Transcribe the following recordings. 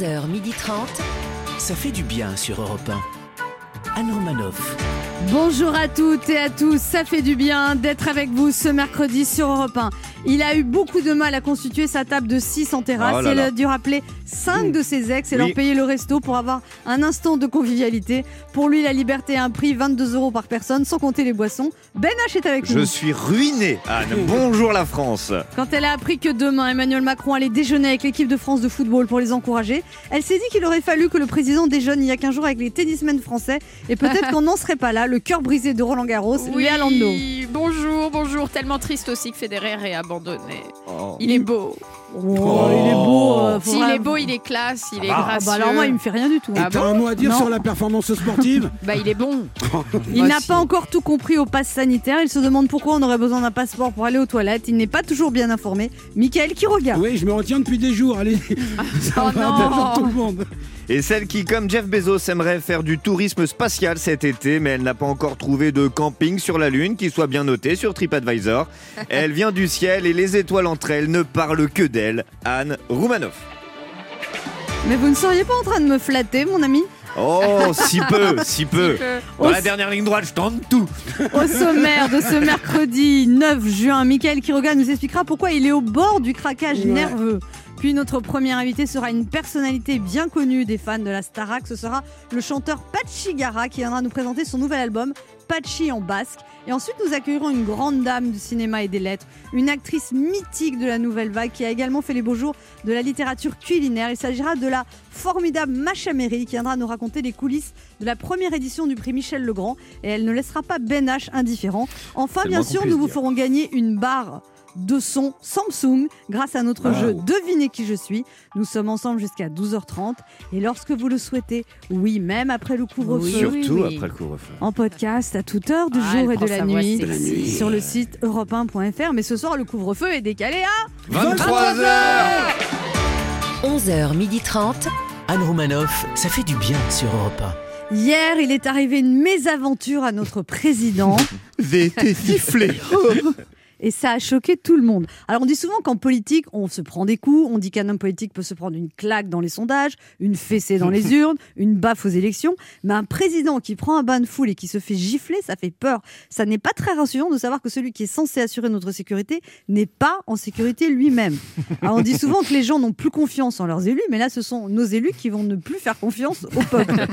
11h30. Ça fait du bien sur Europe 1. Anne Romanoff. Bonjour à toutes et à tous, ça fait du bien d'être avec vous ce mercredi sur Europe 1. Il a eu beaucoup de mal à constituer sa table de 6 en terrasse. Oh là Il a dû rappeler 5 de ses ex et Oui. leur payer le resto pour avoir un instant de convivialité. Pour lui, la liberté a un prix 22 euros par personne, sans compter les boissons. Ben H est avec Je nous. suis ruiné, Anne. Bonjour la France. Quand elle a appris que demain Emmanuel Macron allait déjeuner avec l'équipe de France de football pour les encourager, elle s'est dit qu'il aurait fallu que le président déjeune il y a 15 jours avec les tennismen français et peut-être qu'on n'en serait pas là, le cœur brisé de Roland Garros, Oui, Léa Lando. bonjour, bonjour. Tellement triste aussi que Federer est abandonné. Il est beau. Oh, il est beau. euh, S'il est beau, il est classe, il est Ah, gracieux. bah alors moi, il me fait rien du tout. Ah T'as bon un mot à dire Non. sur la performance sportive Bah, il est bon. Il Bah, n'a pas encore tout compris au pass sanitaire. Il se demande pourquoi on aurait besoin d'un passeport pour aller aux toilettes. Il n'est pas toujours bien informé. Michael qui regarde. Oui, je me retiens depuis des jours. Allez, ça Oh va, tout le monde. Et celle qui, comme Jeff Bezos, aimerait faire du tourisme spatial cet été, mais elle n'a pas encore trouvé de camping sur la Lune qui soit bien noté sur TripAdvisor. Elle vient du ciel et les étoiles entre elles ne parlent que d'elle. Anne Roumanoff. Mais vous ne seriez pas en train de me flatter, mon ami? Oh, si peu, si peu. Dans Au- la dernière ligne droite, je tente tout. Au sommaire de ce mercredi 9 juin, Michael Quiroga nous expliquera pourquoi il est au bord du craquage Ouais. nerveux. Puis notre premier invité sera une personnalité bien connue des fans de la Starac. Ce sera le chanteur Pachi Gara qui viendra nous présenter son nouvel album Pachi en basque. Et ensuite, nous accueillerons une grande dame du cinéma et des lettres, une actrice mythique de la nouvelle vague qui a également fait les beaux jours de la littérature culinaire. Il s'agira de la formidable Macha Merrill qui viendra nous raconter les coulisses de la première édition du prix Michel Legrand. Et elle ne laissera pas Ben H indifférent. Enfin, bien sûr, nous vous dire. ferons gagner une barre de son Samsung grâce à notre jeu Devinez qui je suis. Nous sommes ensemble jusqu'à 12h30 et lorsque vous le souhaitez, oui, même après le couvre-feu, Surtout oui. après le couvre-feu. en podcast à toute heure du Ah, jour et de la nuit, sur le site europe1.fr. Mais ce soir, le couvre-feu est décalé à 23h 11h30. Anne Romanoff, ça fait du bien sur Europe Hier, il est arrivé une mésaventure à notre président. J'ai été sifflé. Et ça a choqué tout le monde. Alors on dit souvent qu'en politique, on se prend des coups, on dit qu'un homme politique peut se prendre une claque dans les sondages, une fessée dans les urnes, une baffe aux élections, mais un président qui prend un bain de foule et qui se fait gifler, ça fait peur. Ça n'est pas très rassurant de savoir que celui qui est censé assurer notre sécurité n'est pas en sécurité lui-même. Alors on dit souvent que les gens n'ont plus confiance en leurs élus, mais là ce sont nos élus qui vont ne plus faire confiance au peuple.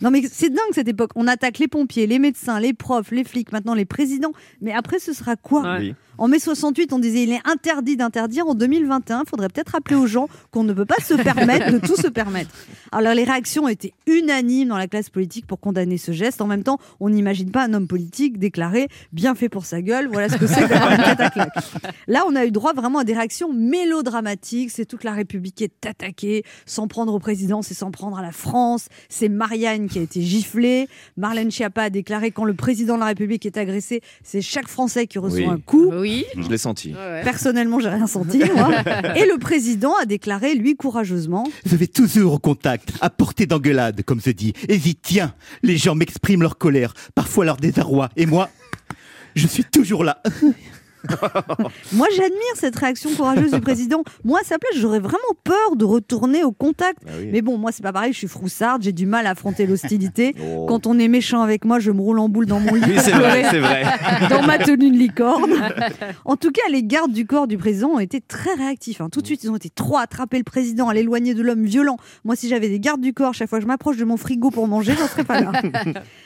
Non mais c'est dingue cette époque. On attaque les pompiers, les médecins, les profs, les flics, maintenant les présidents. Mais après ce sera quoi? En mai 68, on disait il est interdit d'interdire. En 2021, il faudrait peut-être rappeler aux gens qu'on ne peut pas se permettre de tout se permettre. Alors les réactions étaient unanimes dans la classe politique pour condamner ce geste. En même temps, on n'imagine pas un homme politique déclarer bien fait pour sa gueule. Voilà ce que c'est d'avoir une tête à claque. Là, on a eu droit vraiment à des réactions mélodramatiques. C'est toute la République qui est attaquée, sans prendre au président, c'est sans prendre à la France. C'est Marianne qui a été giflée. Marlène Schiappa a déclaré quand le président de la République est agressé, c'est chaque Français qui reçoit Oui. un coup. Oui. Je l'ai senti. Personnellement, j'ai rien senti. moi. Et le président a déclaré, lui, courageusement, Je vais toujours au contact, à portée d'engueulade, comme se dit. Et j'y tiens. Les gens m'expriment leur colère, parfois leur désarroi. Et moi, je suis toujours là. Moi, j'admire cette réaction courageuse du président. Moi, à sa place, j'aurais vraiment peur de retourner au contact. Ah oui. Mais bon, moi, c'est pas pareil. Je suis froussarde. J'ai du mal à affronter l'hostilité. Oh. Quand on est méchant avec moi, je me roule en boule dans mon lit. Oui, c'est vrai, c'est vrai. dans ma tenue de licorne. En tout cas, les gardes du corps du président ont été très réactifs. hein. Tout de suite, ils ont été trois à attraper le président, à l'éloigner de l'homme violent. Moi, si j'avais des gardes du corps, chaque fois que je m'approche de mon frigo pour manger, j'en serais pas là.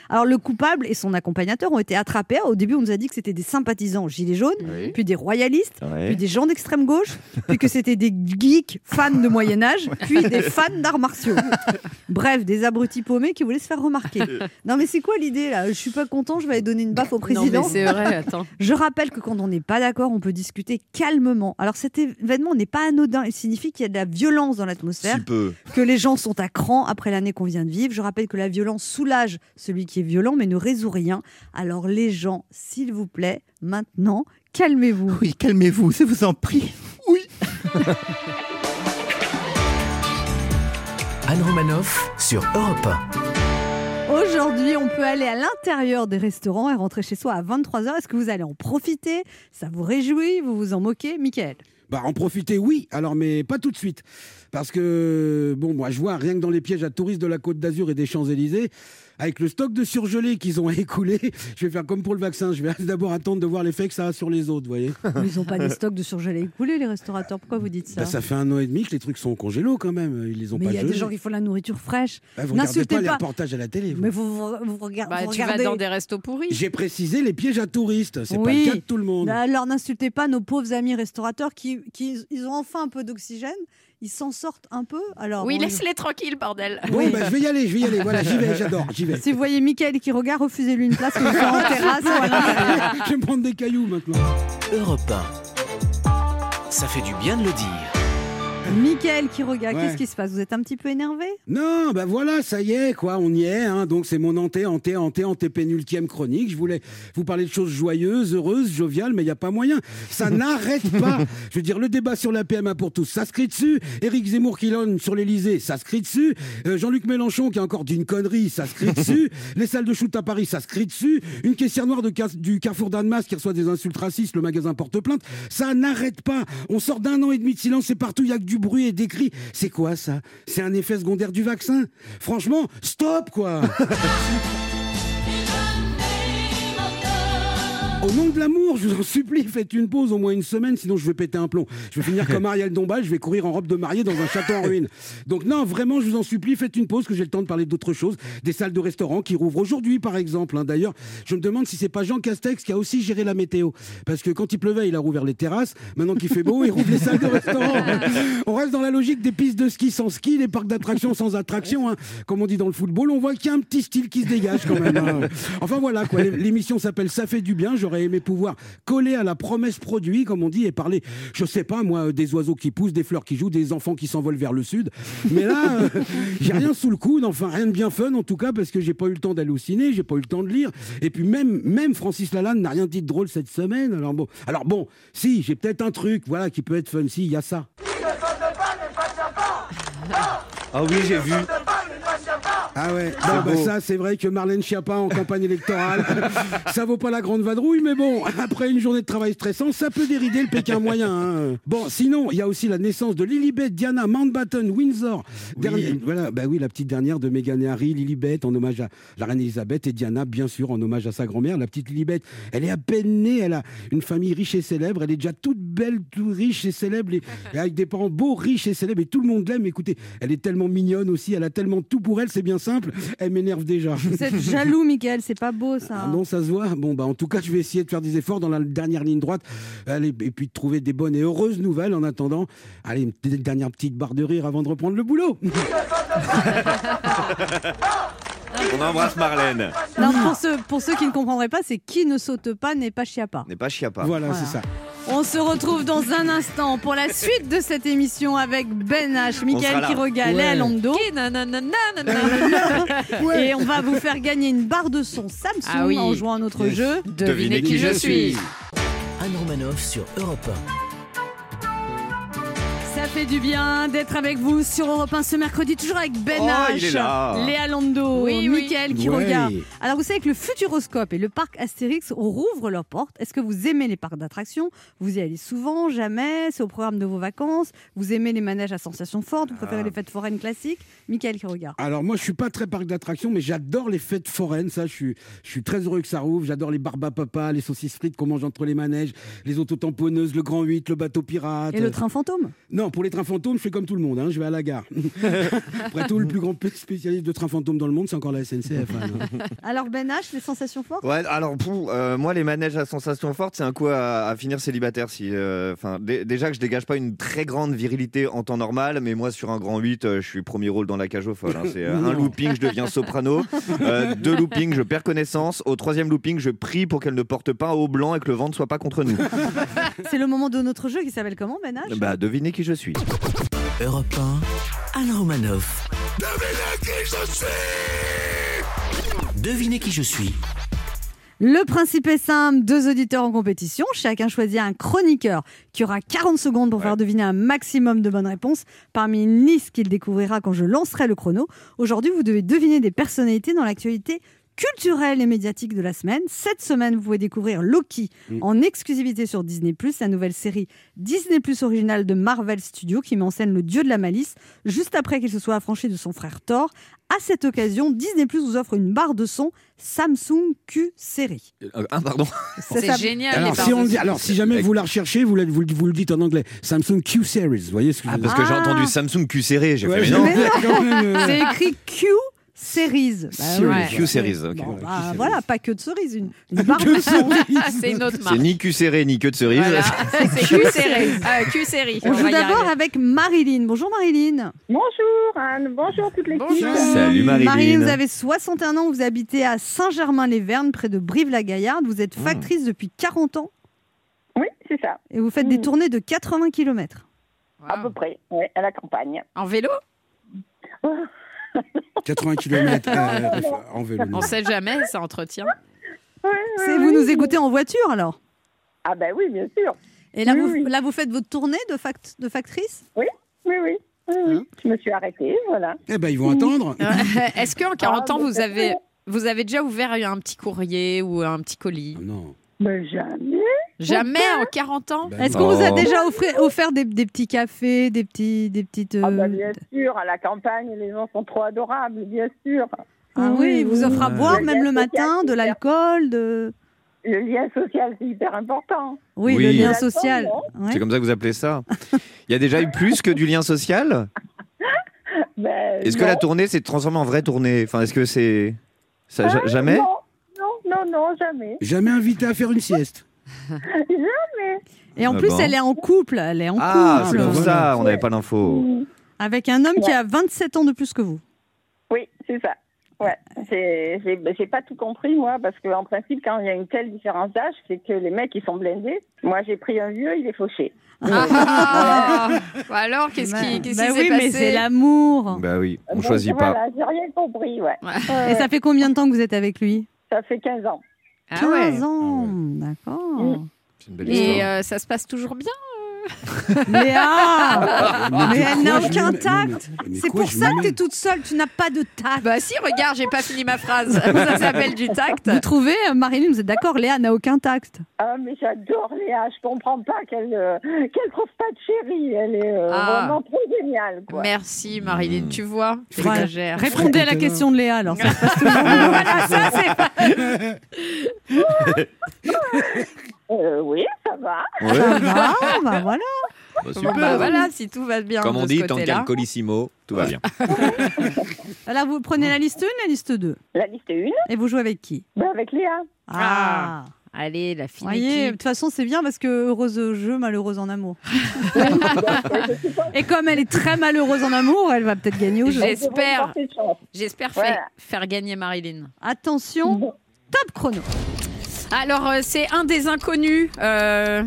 Alors, le coupable et son accompagnateur ont été attrapés. Au début, on nous a dit que c'était des sympathisants gilets jaunes, Oui. puis des royalistes, Ouais. puis des gens d'extrême gauche, puis que c'était des geeks fans de Moyen Âge, puis des fans d'arts martiaux. Bref, des abrutis paumés qui voulaient se faire remarquer. Non, mais c'est quoi l'idée là? Je suis pas content, je vais aller donner une baffe au président. Non, mais c'est vrai, attends. Je rappelle que quand on n'est pas d'accord, on peut discuter calmement. Alors cet événement n'est pas anodin, il signifie qu'il y a de la violence dans l'atmosphère, que les gens sont à cran après l'année qu'on vient de vivre. Je rappelle que la violence soulage celui qui est violent mais ne résout rien. Alors les gens, s'il vous plaît, maintenant, calmez-vous. Oui, calmez-vous, je vous en prie. Oui. Anne Romanoff sur Europe Aujourd'hui, on peut aller à l'intérieur des restaurants et rentrer chez soi à 23h. Est-ce que vous allez en profiter? Ça vous réjouit? Vous vous en moquez? Michael? Bah, en profiter, oui. Alors, mais pas tout de suite. Parce que, bon, moi, je vois rien que dans les pièges à touristes de la Côte d'Azur et des Champs-Élysées, avec le stock de surgelés qu'ils ont écoulé, je vais faire comme pour le vaccin. Je vais d'abord attendre de voir l'effet que ça a sur les autres, vous voyez. Mais Ils n'ont pas des stocks de surgelés écoulés, les restaurateurs. Pourquoi vous dites ça Bah, ça fait un an et demi que les trucs sont au congélo quand même. Ils les ont Mais pas il y a des gens qui font la nourriture fraîche. Bah, vous regardez N'insultez pas les pas. reportages à la télé. vous. Mais vous, vous, vous regardez. Bah, vous tu vas regardez- dans des restos pourris. J'ai précisé les pièges à touristes. C'est pas Oui. le cas de tout le monde. Bah, Alors n'insultez pas nos pauvres amis restaurateurs qui, qui ils ont enfin un peu d'oxygène. Ils s'en sortent un peu. Alors Oui, bon, laisse-les tranquilles, bordel. Bon, Oui. bah, je vais y aller, je vais y aller. Voilà, j'y vais, j'adore, j'y vais. Si vous voyez Mickaël qui regarde, refusez-lui une place que vous soyez en terrasse. Voilà. je vais me prendre des cailloux maintenant. Europe 1. Ça fait du bien de le dire. Mickaël qui regarde, Ouais. qu'est-ce qui se passe? Vous êtes un petit peu énervé? Non, bah voilà, ça y est, quoi, on y est. Hein, donc c'est mon anté, anté, anté, antépénultième chronique. Je voulais vous parler de choses joyeuses, heureuses, joviales, mais il n'y a pas moyen. Ça n'arrête pas. Je veux dire, le débat sur la PMA pour tous, ça se crie dessus. Éric Zemmour qui lorgne sur l'Elysée, ça se crie dessus. Euh, Jean-Luc Mélenchon qui est encore d'une connerie, ça se crie dessus. Les salles de shoot à Paris, ça se crie dessus. Une caissière noire de Car- du Carrefour d'Annemasse qui reçoit des insultes racistes, le magasin porte plainte. Ça n'arrête pas. On sort d'un an et demi de silence, c'est partout, il y a que du bruit et des cris. C'est quoi ça? C'est un effet secondaire du vaccin? Franchement, stop quoi Au nom de l'amour, je vous en supplie, faites une pause au moins une semaine, sinon je vais péter un plomb. Je vais finir comme Ariel Dombal, je vais courir en robe de mariée dans un château en ruine. Donc non, vraiment, je vous en supplie, faites une pause, que j'ai le temps de parler d'autres choses. Des salles de restaurant qui rouvrent aujourd'hui, par exemple. hein. D'ailleurs, je me demande si c'est pas Jean Castex qui a aussi géré la météo. Parce que quand il pleuvait, il a rouvert les terrasses. Maintenant qu'il fait beau, il rouvre les salles de restaurant. On reste dans la logique des pistes de ski sans ski, des parcs d'attractions sans attractions. hein. Comme on dit dans le football, on voit qu'il y a un petit style qui se dégage quand même. hein. Enfin voilà, quoi. L'émission s'appelle Ça fait du bien. J'aurais aimé pouvoir coller à la promesse produit, comme on dit, et parler, je sais pas, moi, des oiseaux qui poussent, des fleurs qui jouent, des enfants qui s'envolent vers le sud. Mais là, euh, j'ai rien sous le coude, enfin rien de bien fun en tout cas, parce que j'ai pas eu le temps d'aller au ciné, j'ai pas eu le temps de lire. Et puis même, même Francis Lalanne n'a rien dit de drôle cette semaine. Alors bon, alors bon, si, j'ai peut-être un truc, voilà, qui peut être fun. Si, il y a ça. Ah oui, j'ai vu. Ah ouais, bah ça c'est vrai que Marlène Schiappa en campagne électorale, ça vaut pas la grande vadrouille, mais bon, après une journée de travail stressant, ça peut dérider le Pékin moyen. hein. Bon, sinon, il y a aussi la naissance de Lilibet Diana Mountbatten Windsor. Dernière- voilà, bah oui, la petite dernière de Meghan et Harry, Lilibet en hommage à la reine Elisabeth et Diana, bien sûr, en hommage à sa grand-mère. La petite Lilibet, elle est à peine née, elle a une famille riche et célèbre, elle est déjà toute belle, toute riche et célèbre, et, et avec des parents beaux, riches et célèbres, et tout le monde l'aime. Écoutez, elle est tellement mignonne aussi, elle a tellement tout pour elle, c'est bien simple, elle m'énerve déjà. Vous êtes jaloux, Mickaël, c'est pas beau ça. Ah non, ça se voit. Bon, bah, en tout cas, je vais essayer de faire des efforts dans la dernière ligne droite. Allez, et puis de trouver des bonnes et heureuses nouvelles en attendant. Allez, une dernière petite barre de rire avant de reprendre le boulot. On embrasse Marlène. Non, pour, ceux, pour ceux qui ne comprendraient pas, c'est qui ne saute pas n'est pas chiapa. N'est pas chiapa. voilà, Voilà. c'est ça. On se retrouve dans un instant pour la suite de cette émission avec Ben H, là. Quiroga, Ouais. Léa Lando. Qui. Et on va vous faire gagner une barre de son Samsung Ah oui. en jouant à notre Yes. jeu. Devinez qui je suis. Anne Romanoff sur Europe Ça fait du bien d'être avec vous sur Europe 1 ce mercredi, toujours avec Ben Oh, H. Léa Lando, Oui, oui. Mickaël qui Ouais. regarde. Alors vous savez que le Futuroscope et le parc Astérix rouvre leurs portes. Est-ce que vous aimez les parcs d'attractions? Vous y allez souvent, jamais? C'est au programme de vos vacances? Vous aimez les manèges à sensations fortes? Vous préférez les fêtes foraines classiques? Mickaël qui regarde. Alors moi, je suis pas très parc d'attractions, mais j'adore les fêtes foraines. Ça, je suis, je suis très heureux que ça rouvre. J'adore les barbes à papa, les saucisses frites qu'on mange entre les manèges, les autotamponneuses, le grand 8, le bateau pirate. Et le train fantôme? Non, pour les trains fantômes, je fais comme tout le monde. hein, je vais à la gare. Après tout, le plus grand spécialiste de trains fantômes dans le monde, c'est encore la SNCF. hein. Alors Ben H, les sensations fortes? Ouais, alors pour euh, moi les manèges à sensations fortes, c'est un coup à, à finir célibataire si euh, enfin dé- déjà que je dégage pas une très grande virilité en temps normal, mais moi sur un grand 8, euh, je suis premier rôle dans la cage aux folles hein. C'est euh, un looping, je deviens soprano, euh, deux loopings, je perds connaissance, au troisième looping, je prie pour qu'elle ne porte pas un haut blanc et que le vent ne soit pas contre nous. C'est le moment de notre jeu qui s'appelle comment Ben H? Bah devinez qui je suis. Europe 1, Anne Romanoff. Devinez qui je suis. Le principe est simple, deux auditeurs en compétition, chacun choisit un chroniqueur qui aura 40 secondes pour faire deviner un maximum de bonnes réponses parmi une liste qu'il découvrira quand je lancerai le chrono. Aujourd'hui, vous devez deviner des personnalités dans l'actualité culturelle et médiatique de la semaine. Cette semaine, vous pouvez découvrir Loki en exclusivité sur Disney+, la nouvelle série Disney+, originale de Marvel Studios qui met en scène le dieu de la malice juste après qu'il se soit affranchi de son frère Thor. À cette occasion, Disney+, vous offre une barre de son Samsung Q Series. Euh, Ah, pardon. C'est génial. les Alors si, on dit, alors, si jamais vous la recherchez, vous, la- vous, le- vous le dites en anglais. Samsung Q Series, vous voyez ce que je Ah, veux parce dire que j'ai entendu Samsung Q serré. J'ai Ouais, fait, mais je- non. Mais non. quand même, C'est écrit Q Series. Bah. Q Series, ok. Bon, bah, voilà, pas que de cerises, une, une barre de son. C'est une autre C'est marque. ni Q serré ni queue de cerise. Voilà. C'est Q série. Euh, Q série. On On joue d'abord avec Marilyn. Bonjour Marilyn. Bonjour Anne, bonjour toute l'équipe. Bonjour. Salut Marilyn. Marilyn, vous avez 61 ans, vous habitez à Saint-Germain-les-Vernes, près de Brive-la-Gaillarde. Vous êtes factrice depuis 40 ans Oui, c'est ça, et vous faites des Mm. tournées de 80 km. à Wow. peu près, ouais, à la campagne. En vélo? 80 km en vélo. On sait jamais, ça entretient. C'est vous oui. nous écoutez en voiture alors? Ah ben oui, bien sûr. Et là, Oui, vous, oui. là, vous faites votre tournée de, fact- de factrice? Oui, oui, oui. oui, oui. Je me suis arrêtée, voilà. Eh ben, ils vont attendre. Euh, Est-ce qu'en 40 ans, Ah, mais vous avez, vous avez déjà ouvert un petit courrier ou un petit colis? Oh non. Mais jamais. Jamais en 40 ans Ben Est-ce qu'on vous a déjà offert, offert des, des petits cafés, des, petits, des petites... Ah ben euh, bien sûr, à la campagne, les gens sont trop adorables, bien sûr. Ah oui, ils vous offrent à oui. boire Le même lien le social, matin, de l'alcool, de... Le lien social, c'est hyper important. Oui, Oui. le lien social. Ouais. C'est comme ça que vous appelez ça Il y a déjà eu plus que du lien social Ben, Est-ce que la tournée s'est transformée en vraie tournée? Enfin, est-ce que c'est. Ça, Ah, jamais? Non, non, non, non, jamais. Jamais invité à faire une sieste. Jamais. Et en Ah plus, bon. elle est en couple. Elle est en Ah, couple. c'est pour voilà. ça, on n'avait pas l'info. Mm. Avec un homme qui a 27 ans de plus que vous. Oui, c'est ça. Ouais, c'est, j'ai, j'ai pas tout compris moi, parce qu'en principe, quand il y a une telle différence d'âge, c'est que les mecs ils sont blindés. Moi, j'ai pris un vieux, il est fauché. Ah Bah Alors, qu'est-ce Bah, qui, qu'est-ce bah qui oui, s'est mais passé c'est l'amour. Bah oui, on Donc, choisit pas. Voilà, j'ai rien compris, ouais. Ouais. Ouais, Et ça fait combien de temps que vous êtes avec lui? Ça fait 15 ans. Ah 15 ouais. ans. D'accord. Mm. C'est une belle Et histoire. euh, ça se passe toujours bien Léa Mais elle n'a aucun me- tact. C'est pour ça que tu es toute seule. Tu n'as pas de tact. Bah si, regarde, j'ai pas fini ma phrase. Ça s'appelle du tact. Vous trouvez, euh, Marilyn, vous êtes d'accord, Léa n'a aucun tact. Ah, mais j'adore Léa, je comprends pas qu'elle, euh, qu'elle trouve pas de chérie. Elle est euh, Ah. vraiment trop géniale, quoi. Merci Marilyn, tu vois, Voilà. j'exagère. Répondez à la question de Léa, alors. Ça se passe toujours bien. voilà, ça, c'est Euh, oui, ça va. Ouais, Ça va, bah voilà. bah, Bon, bah voilà, si tout va bien Comme de on ce dit, tant côté-là. qu'elle colissimo, tout va bien. Alors, vous prenez la liste 1 la liste 2 La liste 1, Et vous jouez avec qui? Ben avec Léa. Ah. Allez, la fine voyez, de toute façon, c'est bien parce que heureuse au jeu, malheureuse en amour. Et comme elle est très malheureuse en amour, elle va peut-être gagner au jeu. J'espère. J'espère Voilà. faire, faire gagner Marilyn. Attention, top chrono. Alors, euh, c'est un des inconnus. euh,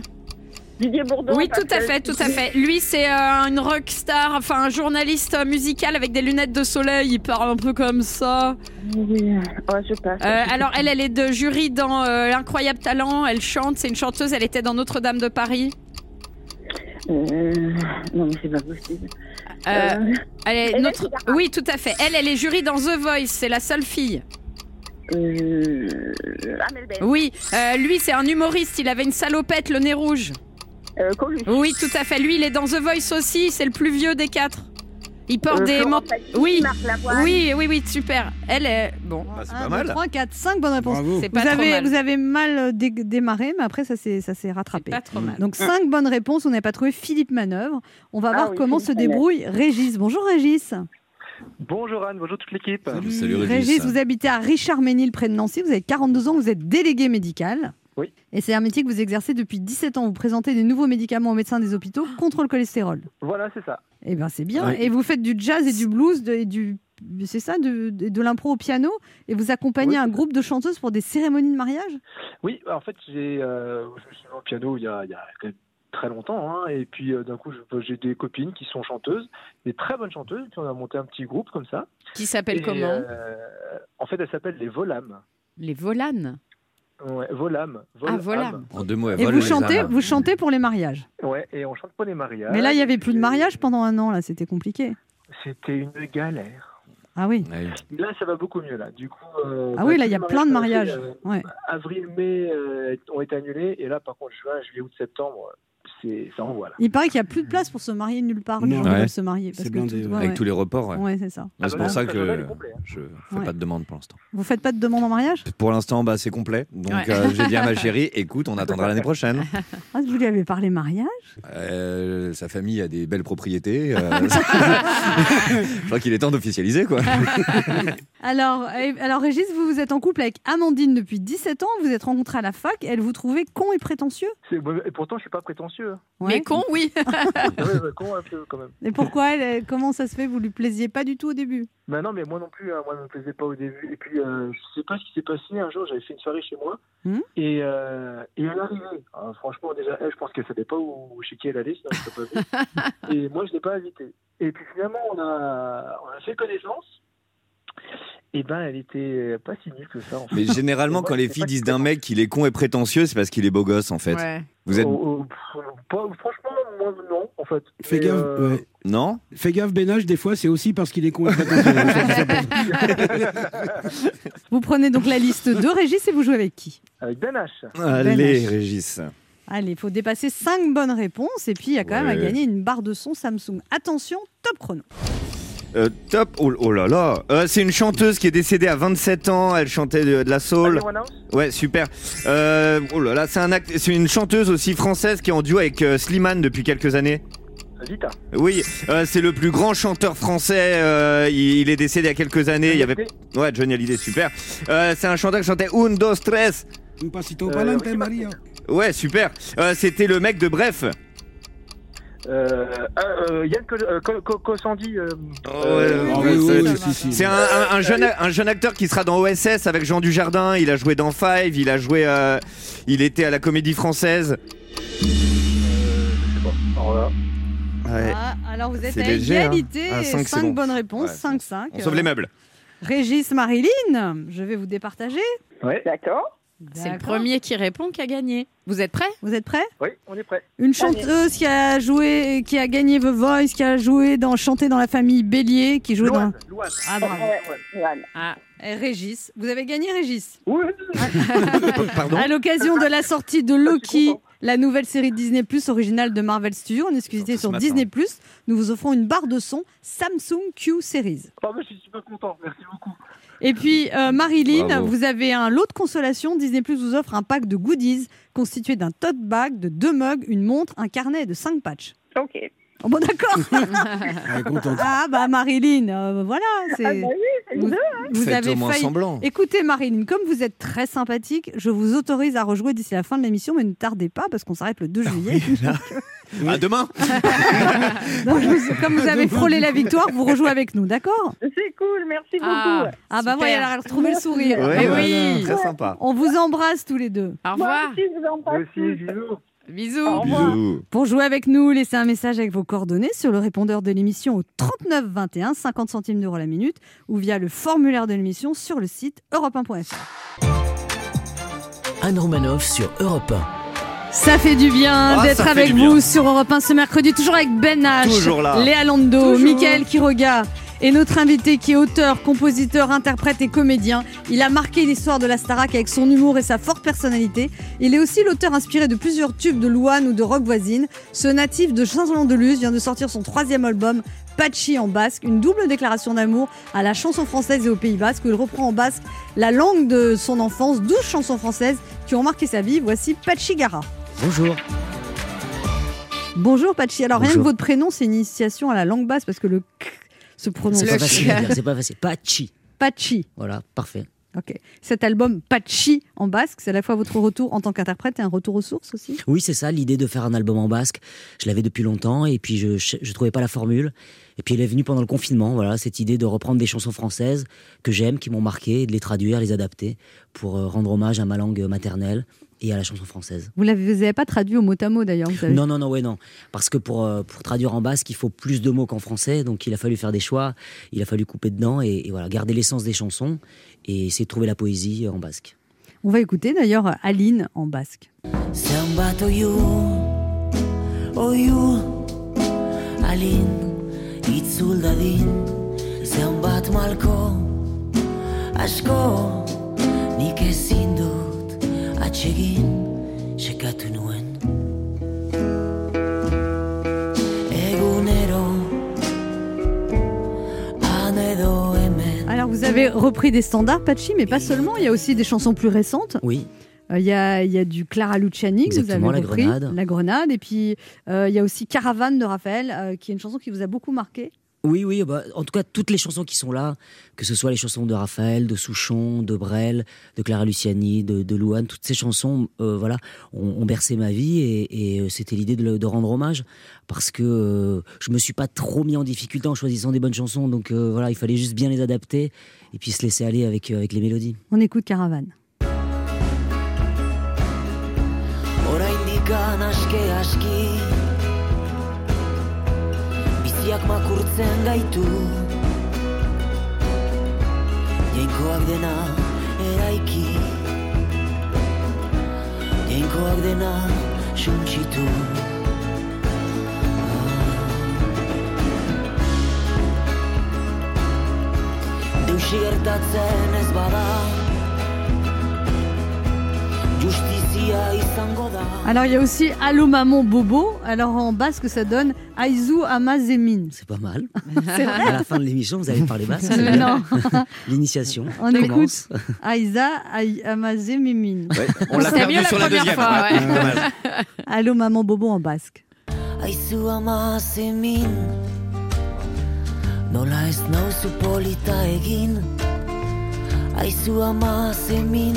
Didier Bourdon. Oui, parce tout à que- fait, tout à fait. Lui, c'est euh, une rockstar, enfin un journaliste euh, musical avec des lunettes de soleil. Il parle un peu comme ça. Oui, ouais, je passe. Euh, alors, elle, elle est de jury dans euh, Incroyable Talent. Elle chante, c'est une chanteuse. Elle était dans Notre-Dame de Paris. Euh, non, mais c'est pas possible. Euh, Euh, elle est Hélène notre... Figaro. Oui, tout à fait. Elle, elle est jury dans The Voice. C'est la seule fille. Euh, Amel Bent. Oui, euh, lui, c'est un humoriste. Il avait une salopette, le nez rouge. Euh, Coluche. Oui, tout à fait. Lui, il est dans The Voice aussi. C'est le plus vieux des quatre. Il porte Euh, des Florent mant- Pagny, Oui, Marc Lavoine. oui, oui, oui, super. Elle est bon. Bah, c'est 1, pas mal. 3, 4, 5 bonnes réponses. Bravo. C'est Vous trop avez, mal. vous avez mal euh, dé- démarré, mais après, ça s'est ça s'est C'est rattrapé. pas trop mal. Donc 5 bonnes réponses, on n'a pas trouvé Philippe Manœuvre. On va Ah voir oui, comment Philippe se débrouille Régis. Bonjour Régis. Bonjour Anne, bonjour toute l'équipe. Salut Régis. Régis, vous habitez à Richard-Ménil, près de Nancy. Vous avez 42 ans, vous êtes délégué médical. Oui. Et c'est un métier que vous exercez depuis 17 ans. Vous présentez des nouveaux médicaments aux médecins des hôpitaux contre le cholestérol. Voilà, c'est ça. Eh bien, c'est bien. Oui. Et vous faites du jazz et du blues de- et du. C'est ça, de, de, de l'impro au piano Et vous accompagnez Oui. un groupe de chanteuses pour des cérémonies de mariage? Oui, en fait, j'ai, euh, je suis au piano il y a, il y a quand même très longtemps, hein, et puis euh, d'un coup, j'ai des copines qui sont chanteuses, des très bonnes chanteuses, puis on a monté un petit groupe comme ça. Qui s'appelle Et, comment? euh, En fait, elles s'appellent les Volames. Les Volanes? Ouais, Volam. Ah, Volam. En deux mots, elle Et vous chantez, vous chantez pour les mariages? Ouais, et on chante pour les mariages. Mais là, il n'y avait et plus de mariage pendant un an, là, c'était compliqué. C'était une galère. Ah oui. Là, ça va beaucoup mieux là. Du coup. euh, Ah bah, oui, là, il y a plein de mariages Ouais. avril, mai euh, ont été annulés et là, par contre, juin, juillet, août, septembre, c'est ça envoie là. Il paraît qu'il n'y a plus de place pour se marier nulle part. Les Non. Ouais. se marier. parce C'est que blindé, tout- ouais. ouais, Avec ouais. tous les reports, ouais. Ouais, c'est ça. Ah c'est bah pour non, ça est que complet, hein. je fais Ouais. pas de demande pour l'instant. Vous faites pas de demande en mariage? Pour l'instant, bah, c'est complet. Donc Ouais. euh, j'ai dit à ma chérie, écoute, on attendra l'année prochaine. Ah, vous lui avez parlé mariage? Euh, sa famille a des belles propriétés. euh, je crois qu'il est temps d'officialiser, quoi. alors, euh, alors, Régis, vous, vous êtes en couple avec Amandine depuis 17 ans. Vous êtes rencontrés à la fac. Elle vous trouvait con et prétentieux? Et pourtant, je suis pas prétentieux. Ouais. Mais con, oui. ouais, ouais, con un peu quand même. Et pourquoi elle, Comment ça se fait? Vous lui plaisiez pas du tout au début? Bah non, mais moi non plus, hein, moi, ça me plaisait pas au début. Et puis, euh, je sais pas ce qui s'est passé. Un jour, j'avais fait une soirée chez moi. Hmm? Et, euh, et elle arrivait. Alors, franchement, déjà, elle, je pense qu'elle savait pas où, chez qui elle allait, sinon je pas vue. Et moi, je l'ai pas invitée. Et puis finalement, on a, on a fait connaissance. Et ben, elle était pas si nulle que ça. En fait. Mais généralement, moi, quand les filles disent d'un mec qu'il est con et prétentieux, c'est parce qu'il est beau gosse, en fait. Ouais. Vous êtes. Oh, oh, pas- franchement, moi, non, en fait. Fais gaffe, euh, ouais. Non Fais gaffe, Bénage, des fois, c'est aussi parce qu'il est con et prétentieux. Vous prenez donc la liste de Régis et vous jouez avec qui? Avec H. Allez. Régis. Allez, il faut dépasser 5 bonnes réponses et puis il y a quand même à gagner une barre de son Samsung. Attention, top chrono. Euh, top. Oh, oh là là. Euh, c'est une chanteuse qui est décédée à 27 ans. Elle chantait de, de la soul. Ouais, super. Euh, oh là là, c'est un act- c'est une chanteuse aussi française qui est en duo avec euh, Slimane depuis quelques années. Vita. Oui, euh, c'est le plus grand chanteur français. euh, il, il est décédé il y a quelques années. Il y avait ouais Johnny Hallyday, super. Euh, c'est un chanteur qui chantait Un, dos, tres. Un pasito Euh, pa'lante, Ricky Martin. Maria. Ouais, super. Euh, C'était le mec de Bref. Euh, euh, Yann Col- euh, euh, euh, Ah ouais, oui, c'est- un, un- un jeune, un jeune acteur qui sera dans OSS avec Jean Dujardin. Il a joué dans Five. Il a joué. euh, il était à la Comédie Française. je sais pas. Alors là, Ouais. Ah, alors vous êtes à léger, hein. égalité, Ah, cinq, c'est 5 bon. bonnes réponses, Ouais, 5-5. On sauve les meubles. Régis, Marilyn, je vais vous départager. ouais. D'accord. C'est le premier qui répond qui a gagné. Vous êtes prêts? Vous êtes prêts? Oui, on est prêt. Une chanteuse qui a joué, qui a gagné The Voice, qui a joué dans chanté dans la famille Bélier, qui joue dans. Ah bravo. Ouais. Ah, Régis, vous avez gagné Régis? Oui, Pardon? À l'occasion de la sortie de Loki, la nouvelle série Disney Plus originale de Marvel Studios, en exclusivité sur matin. Disney Plus, nous vous offrons une barre de son Samsung Q Series. Oh, mais je suis super content. Merci beaucoup. Et puis, euh, Marilyn, Bravo. vous avez un lot de consolation. Disney Plus vous offre un pack de goodies constitué d'un tote bag, de deux mugs, une montre, un carnet et de cinq patchs. Ok. Oh, bon, d'accord. Ah, bah, Marilyn, euh, voilà. c'est- Ah, bah oui, vous, deux. vous avez au moins failli. semblant. Écoutez, Marilyn, comme vous êtes très sympathique, je vous autorise à rejouer d'ici la fin de l'émission, mais ne tardez pas parce qu'on s'arrête le 2 juillet. À demain. Donc, je vous- comme vous avez frôlé la victoire, vous rejouez avec nous, d'accord? C'est cool, merci Ah. beaucoup. Ah, bah Super. voilà, elle a retrouvé le sourire. Ouais, Eh oui. Très sympa. On vous embrasse tous les deux. au Moi revoir. aussi, je vous embrasse bisous. Bisous. Au revoir. Bisous. Pour jouer avec nous, laissez un message avec vos coordonnées sur le répondeur de l'émission au 39 21, 50 centimes d'euros la minute, ou via le formulaire de l'émission sur le site europe1.fr. Anne Romanoff sur Europe Ça fait du bien Ah, d'être avec vous bien. sur Europe 1 ce mercredi, toujours avec Ben H. Léa Lando, Toujours. Mickaël Quiroga et notre invité qui est auteur, compositeur, interprète et comédien. Il a marqué l'histoire de la Starac avec son humour et sa forte personnalité. Il est aussi l'auteur inspiré de plusieurs tubes de Louane ou de rock voisine. Ce natif de Saint-Jean-de-Luz vient de sortir son troisième album, Pachi en basque, une double déclaration d'amour à la chanson française et au Pays basque, où il reprend en basque la langue de son enfance, 12 chansons françaises qui ont marqué sa vie. Voici Pachi Gara. Bonjour. Bonjour Pachi. Alors rien que votre prénom, c'est une initiation à la langue basse parce que le k se prononce C'est pas pas facile. Pachi. Pachi. Voilà, parfait. Ok. Cet album Pachi en basque, c'est à la fois votre retour en tant qu'interprète et un retour aux sources aussi? Oui, c'est ça, l'idée de faire un album en basque. Je l'avais depuis longtemps et puis je, je, je trouvais pas la formule. Et puis elle est venue pendant le confinement, voilà, cette idée de reprendre des chansons françaises que j'aime, qui m'ont marqué, et de les traduire, les adapter pour euh, rendre hommage à ma langue maternelle et à la chanson française. Vous l'avez vous avez pas traduit au mot à mot d'ailleurs. vous. Non, non, non, ouais, non. Parce que pour, euh, pour traduire en basque, il faut plus de mots qu'en français. Donc il a fallu faire des choix, il a fallu couper dedans et, et voilà, garder l'essence des chansons et essayer de trouver la poésie en basque. On va écouter d'ailleurs Aline en basque. Zenbat atsegin sekatu nuen Alors, vous avez repris des standards, Pachi, mais pas seulement. Il y a aussi des chansons plus récentes. Oui. Euh, Il y, a, il y a du Clara Luciani que vous avez La repris, Grenade. La Grenade. Et puis, euh, il y a aussi Caravane de Raphaël, euh, qui est une chanson qui vous a beaucoup marqué. Oui, oui, bah, en tout cas, toutes les chansons qui sont là, que ce soit les chansons de Raphaël, de Souchon, de Brel, de Clara Luciani, de, de Louane, toutes ces chansons, euh, voilà, ont, ont bercé ma vie et, et, euh, c'était l'idée de, rendre hommage parce que euh, je me suis pas trop mis en difficulté en choisissant des bonnes chansons, donc euh, voilà, il fallait juste bien les adapter et puis se laisser aller avec, euh, avec les mélodies. On écoute Caravane. Aski makurtzen gaitu. Jainkoak dena eraiki. Jainkoak dena suntsitu. Deusi gertatzen ez bada. Justizia izango da Alors, il y a aussi Allo Maman Bobo. Alors, en basque, ça donne Aizu Amazemin. C'est pas mal. C'est vrai À la fin de l'émission, vous allez parler basque. Mais non. L'initiation. On commence. écoute Aiza Ai- Amazemin. on l'a perdu mieux la sur la première deuxième. fois, ouais. ouais. Allo Maman Bobo en basque. Aizu ama zemin Nola ez nauzu polita egin Aizu ama zemin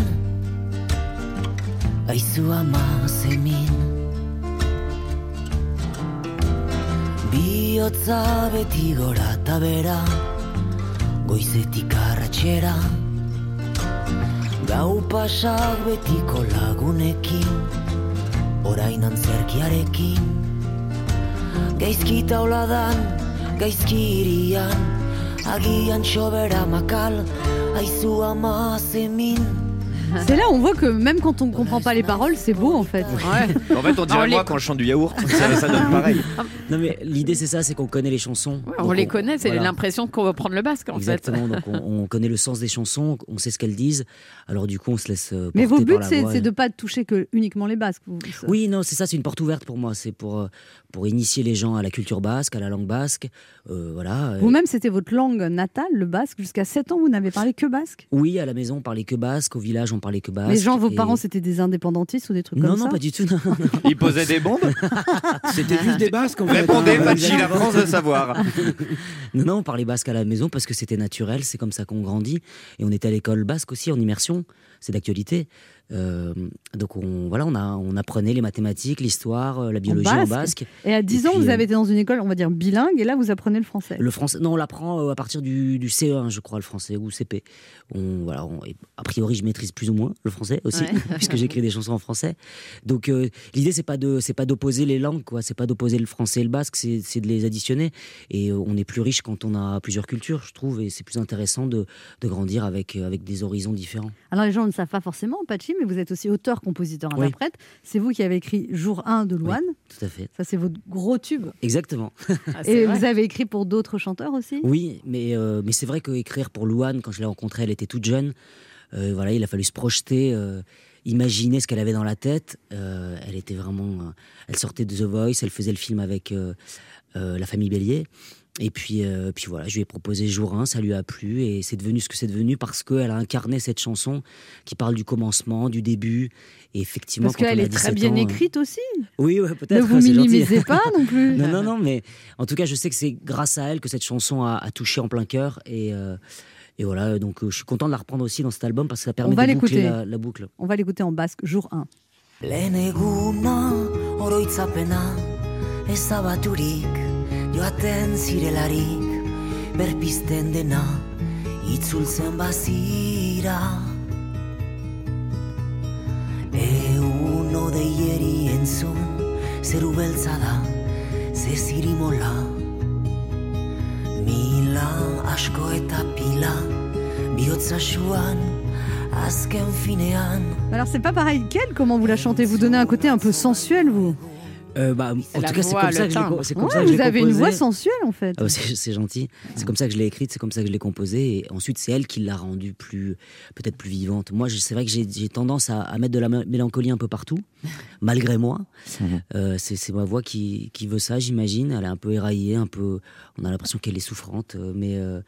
Aizu ama zemin Biotza beti gora eta bera Goizetik arratxera. Gau pasak betiko lagunekin Orain antzerkiarekin. Gaizki tauladan, gaizki irian Agian sobera makal, aizu ama zemin C'est là où on voit que même quand on comprend pas les paroles, c'est beau en fait. Ouais. En fait, on dirait moi quand je chante du yaourt. Ça, ça donne pareil. Non mais l'idée c'est ça, c'est qu'on connaît les chansons. Ouais, on les connaît, c'est voilà. l'impression qu'on va prendre le basque en Exactement, donc on, on connaît le sens des chansons, on sait ce qu'elles disent, alors du coup on se laisse euh, Mais vos porter buts, par la c'est de pas toucher que uniquement les basques. vous- Oui, non, c'est ça, c'est une porte ouverte pour moi, c'est pour, euh, pour initier les gens à la culture basque, à la langue basque, euh, voilà. Vous-même, c'était votre langue natale, le basque. Jusqu'à 7 ans, vous n'avez parlé que basque? Oui, à la maison on parlait que basque, au village on parlait que basque. Les gens, vos et- parents, c'était des indépendantistes ou des trucs Non, comme non, ça pas du tout. non, non. Il posait des bombes C'était juste des basques en fait. Répondez. Pachi, la France de savoir. Non, non, on parlait basque à la maison parce que c'était naturel, c'est comme ça qu'on grandit. Et on était à l'école basque aussi en immersion, c'est d'actualité. Euh, donc on, voilà, on, a, on apprenait les mathématiques, l'histoire, euh, la biologie en basque. Et à 10 Et ans, puis, vous euh, avez été dans une école, on va dire, bilingue, et là, vous apprenez le français. Le français, non, on l'apprend à partir du, du CE1, je crois, le français, ou CP. On, voilà, on- a priori, je maîtrise plus ou moins le français aussi, Ouais. puisque j'écris des chansons en français. Donc, euh, l'idée, c'est pas de, c'est pas d'opposer les langues, quoi. C'est pas d'opposer le français et le basque, c'est, de les additionner. Et on est plus riche quand on a plusieurs cultures, je trouve, et c'est plus intéressant de, de grandir avec, avec des horizons différents. Alors, les gens ne savent pas forcément, Pachi, mais vous êtes aussi auteur, compositeur, Oui. interprète. C'est vous qui avez écrit Jour 1 de Loane. Tout à fait. Ça, c'est votre gros tube. Exactement. Ah, Et vrai. vous avez écrit pour d'autres chanteurs aussi? Oui, mais, euh, mais c'est vrai qu'écrire pour Louane, quand je l'ai rencontrée, elle était toute jeune. Euh, voilà, il a fallu se projeter, euh, imaginer ce qu'elle avait dans la tête. Euh, elle était vraiment. euh, elle sortait de The Voice, elle faisait le film avec euh, euh, la famille Bélier. Et puis, euh, puis voilà, je lui ai proposé jour 1, ça lui a plu et c'est devenu ce que c'est devenu parce qu'elle a incarné cette chanson qui parle du commencement, du début. Et effectivement, Parce qu'elle est très 17 bien ans, euh, écrite aussi. Oui, ouais, Ne peut-être. vous c'est gentil. minimisez pas non plus. Non, non, non, mais en tout cas, je sais que c'est grâce à elle que cette chanson a, a touché en plein cœur. Et, euh, et voilà, donc euh, je suis content de la reprendre aussi dans cet album parce que ça permet va de boucler la, la boucle. On va l'écouter en basque, Jour 1. Lehen eguna oroitzapena ezabaturik joaten zirelarik berpizten dena itzultzen bazira. Egun odeieri entzun zeru beltza da ze zirimola. Mila asko eta pila bihotza suan Alors, c'est pas pareil qu'elle, comment vous la chantez? Vous donnez un côté un peu sensuel, vous? Euh, bah, C'est en la tout cas, c'est comme ça que je comme Ouais, ça que je vous avez une voix sensuelle en fait. Ah bah, c'est gentil. C'est comme ça que je l'ai écrite, c'est comme ça que je l'ai composée. Et ensuite, c'est elle qui l'a rendue plus, peut-être plus vivante. Moi, je- c'est vrai que j'ai tendance à, à mettre de la mé- mélancolie un peu partout, malgré moi. Euh, c'est ma voix qui, qui veut ça, j'imagine. Elle est un peu éraillée, un peu. On a l'impression qu'elle est souffrante, euh, mais euh,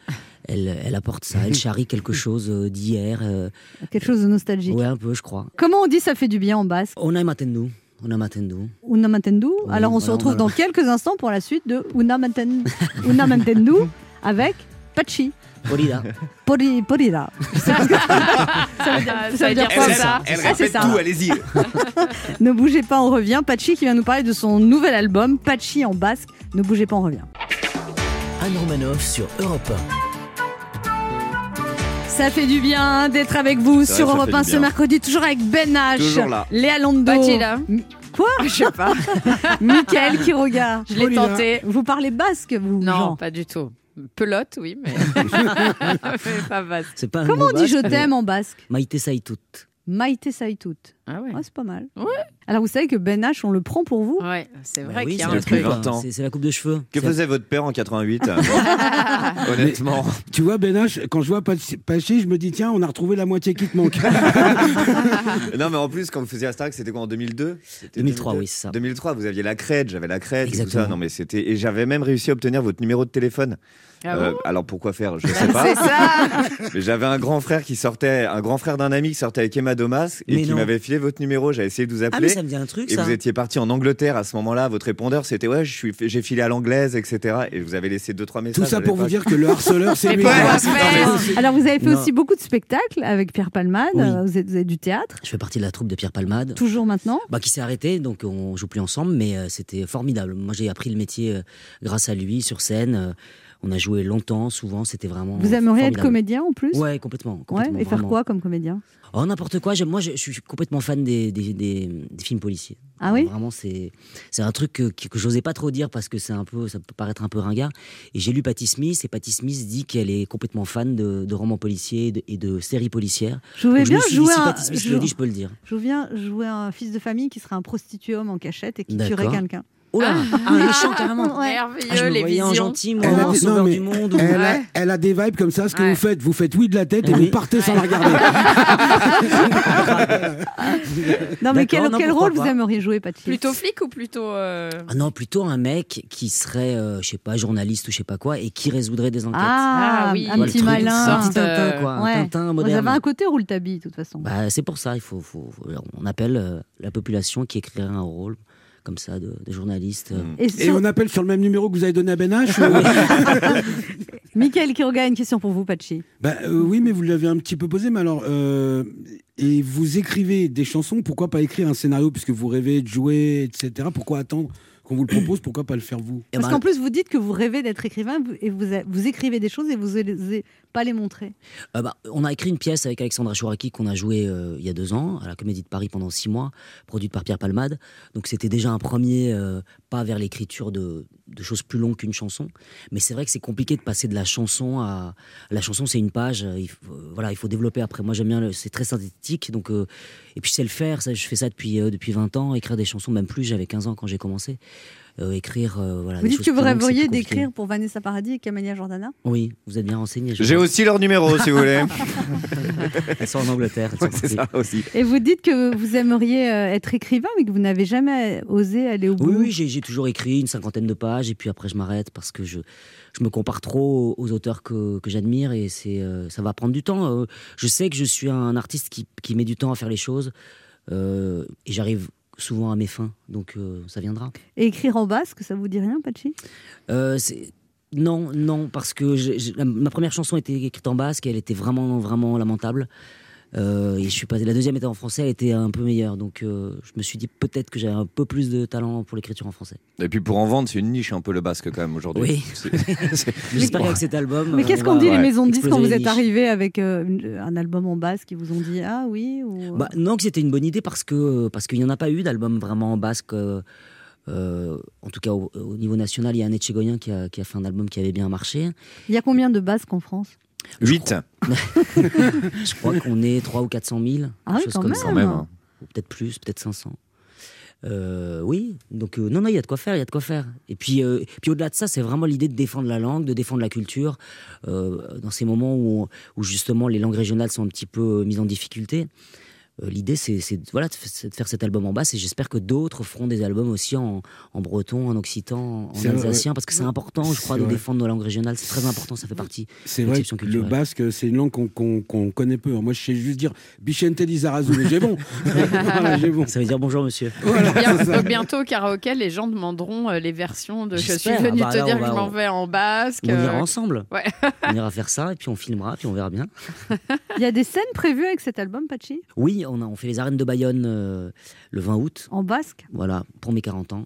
elle, elle apporte ça. Elle charrie quelque chose d'hier. euh, Quelque chose de nostalgique. ouais, un peu, je crois. Comment on dit ça fait du bien en basque? On a Matendu. On a Matendu. Una Mantendu. Oui, Alors on se retrouve dans quelques instants pour la suite de Una, Manten... Una Mantendu avec Pachi. Florida. Pori, porira. Ça veut dire, ça veut dire quoi répète- ça elle Ah, c'est répète ça. tout, allez-y. Ne bougez pas, on revient. Pachi qui vient nous parler de son nouvel album, Pachi en basque. Ne bougez pas, on revient. Anne Romanoff sur Europe Ça fait du bien d'être avec vous sur vrai, Europe fait 1 du ce mercredi, toujours avec Ben H, Toujours là. Léa Lando, Pachi, là. Quoi Je sais pas. Mickaël qui regarde. Je l'ai tenté. Vous parlez basque, vous Non, Jean pas du tout. Pelote, oui, mais, mais pas vaste. C'est pas un Comment on dit je basque, mais- t'aime en basque? Maïté Saïtout. Maïté Saïtout. Ah ouais. Ouais, c'est pas mal. Ouais. Alors vous savez que Ben H, on le prend pour vous Ouais, c'est Bah vrai oui, qu'il y a c'est un truc. 20 ans. C'est la coupe de cheveux. Que faisait votre père en 88 Honnêtement. Tu vois, Ben H, quand je vois Pachi, je me dis, tiens, on a retrouvé la moitié qui te manque. Non, mais en plus, quand vous faisiez Astarac, c'était quoi en 2002 C'était 2003, oui, c'est ça. 2003, vous aviez la crête, j'avais la crête, et tout ça. Exactement. Non, mais c'était. Et j'avais même réussi à obtenir votre numéro de téléphone. Ah Euh, bon alors pourquoi faire? Je sais pas. C'est ça. Mais j'avais un grand frère qui sortait, un grand frère d'un ami qui sortait avec Emma Domas et Mais qui m'avait filé votre numéro. J'avais essayé de vous Ah, appeler. mais ça me dit un truc, et ça. vous étiez parti en Angleterre à ce moment-là. Votre répondeur, c'était ouais, je suis, j'ai filé à l'anglaise, etc. Et vous avez laissé deux trois messages. Tout ça pour vous dire que le harceleur, c'est lui. Alors vous avez fait Non. aussi beaucoup de spectacles avec Pierre Palmade, Oui. vous, êtes, vous du théâtre, Je fais partie de la troupe de Pierre Palmade. toujours maintenant? Bah, qui s'est arrêté, donc on joue plus ensemble, mais euh, c'était formidable. Moi, j'ai appris le métier euh, grâce à lui sur scène. On a joué longtemps, souvent, c'était vraiment. Vous aimeriez être comédien en plus? Ouais, complètement. Ouais, et faire quoi comme comédien? Oh, n'importe quoi. Moi, je, je suis complètement fan des, des, des- des films policiers. Ah oui? Vraiment, c'est un truc que, que, que j'osais pas trop dire parce que c'est un peu, ça peut paraître un peu ringard. Et j'ai lu Patti Smith et Patti Smith dit qu'elle est complètement fan de, de romans policiers et de, et de séries policières. Je voulais je bien jouer si un- Smith je- le dit, je peux le dire. Je viens jouer un fils de famille qui serait un prostitué homme en cachette et qui tuerait quelqu'un. Oh là, un méchant carrément. Ouais. Merveilleux, Ah, je me les voyais en visions. gentil, moi, Elle a en des- sauveur non, mais du monde. Elle, a, Ouais. elle a des vibes comme ça. Ce que Ouais. vous faites, vous faites oui de la tête et Oui. vous partez sans la regarder. Non mais quel, non, quel pourquoi rôle vous aimeriez jouer, Patrick Plutôt flic ou plutôt. euh, Ah non, plutôt un mec qui serait, euh, je sais pas, journaliste ou je sais pas quoi, et qui résoudrait des enquêtes. Ah, Ah oui. un petit malin. Un petit Tintin, quoi. Ouais. Un Tintin Vous moderne. avez un côté Rouletabille, de toute façon. Bah, c'est pour ça, il faut, faut- faut- on appelle euh, la population qui écrirait un rôle comme ça de, de journaliste. euh. Et, Et on appelle sur le même numéro que vous avez donné à Ben H ou- Michael Kiroga a une question pour vous, Pachi. Bah, euh, Oui, mais vous l'avez un petit peu posé. Mais alors, euh, et vous écrivez des chansons, pourquoi pas écrire un scénario puisque vous rêvez de jouer, etc. Pourquoi attendre qu'on vous le propose Pourquoi pas le faire vous? Eh Parce ben, qu'en plus, vous dites que vous rêvez d'être écrivain et vous, vous écrivez des choses et vous n'osez pas les montrer. Euh, bah, on a écrit une pièce avec Alexandra Chouraki qu'on a jouée euh, il y a deux ans à la Comédie de Paris pendant six mois, produite par Pierre Palmade. Donc c'était déjà un premier euh, pas vers l'écriture de, de choses plus longues qu'une chanson. Mais c'est vrai que c'est compliqué de passer de la chanson à la chanson. C'est une page. Il faut, voilà, il faut développer après. Moi j'aime bien. le- C'est très synthétique. Donc euh, et puis je sais le faire. Ça, je fais ça depuis euh, depuis 20 ans. Écrire des chansons, même plus. J'avais 15 ans quand j'ai commencé. Euh, écrire. euh, voilà. Vous dites que vous rêveriez d'écrire pour Vanessa Paradis et Camélia Jordana Oui, vous êtes bien renseigné. J'ai aussi leur numéro si vous voulez. Elles sont en Angleterre. elles sont Ouais, ça aussi. Et vous dites que vous aimeriez euh, être écrivain, mais que vous n'avez jamais osé aller au bout. Oui, oui, j'ai toujours écrit une cinquantaine de pages et puis après je m'arrête parce que je, je me compare trop aux auteurs que, que j'admire et c'est euh, ça va prendre du temps. Euh, je sais que je suis un artiste qui, qui met du temps à faire les choses euh, et j'arrive souvent à mes fins, donc euh, ça viendra. Et écrire en basque, ça vous dit rien, Pachi? Euh, non, non, parce que la- ma première chanson était écrite en basque et elle était vraiment, vraiment lamentable. Euh, et je suis passé, la deuxième était en français, elle était un peu meilleure. Donc euh, je me suis dit peut-être que j'avais un peu plus de talent pour l'écriture en français. Et puis pour en vendre, c'est une niche un peu le basque quand même aujourd'hui. Oui. C'est- c'est- J'espère qu'avec cet album. Mais euh, qu'est-ce on qu'ont va- dit les maisons de disques quand vous êtes arrivé avec euh, un album en basque Ils vous ont dit ah oui ou... Bah, non, que c'était une bonne idée parce que parce qu'il n'y en a pas eu d'album vraiment en basque. euh, euh, en tout cas, au, au niveau national, il y a un Etchegoyen qui a, qui a fait un album qui avait bien marché. Il y a combien de basques en France? 8 Je crois qu'on est 3 ou 400 000. Ah oui, chose quand comme même. ça. quand même. hein. Peut-être plus, peut-être 500. Euh, oui, donc euh, non, non, il y a de quoi faire, il y a de quoi faire. Et puis, euh, puis au-delà de ça, c'est vraiment l'idée de défendre la langue, de défendre la culture, euh, dans ces moments où, où justement les langues régionales sont un petit peu mises en difficulté. Euh, l'idée, c'est voilà, de faire cet album en basse et j'espère que d'autres feront des albums aussi en, en breton, en occitan, en vrai, alsacien, parce que c'est important, je crois, de vrai. défendre nos langues régionales. C'est très important, ça fait partie C'est de vrai l'exception que le basque, c'est une langue qu'on connaît peu. Moi, je sais juste dire Bichente Lizarazu, mais j'ai bon. Voilà, j'ai bon. Ça veut dire bonjour, monsieur. Bien- donc bientôt au karaoké, les gens demanderont euh, les versions de Je suis venu Ah bah te là, dire on que je va- m'en vais en basque. On ira euh, ensemble. Ouais. On ira faire ça et puis on filmera, puis on verra bien. Il y a des scènes prévues avec cet album, Pachi? Oui, on, a, on fait les arènes de Bayonne euh, le 20 août. En basque? Voilà, pour mes 40 ans.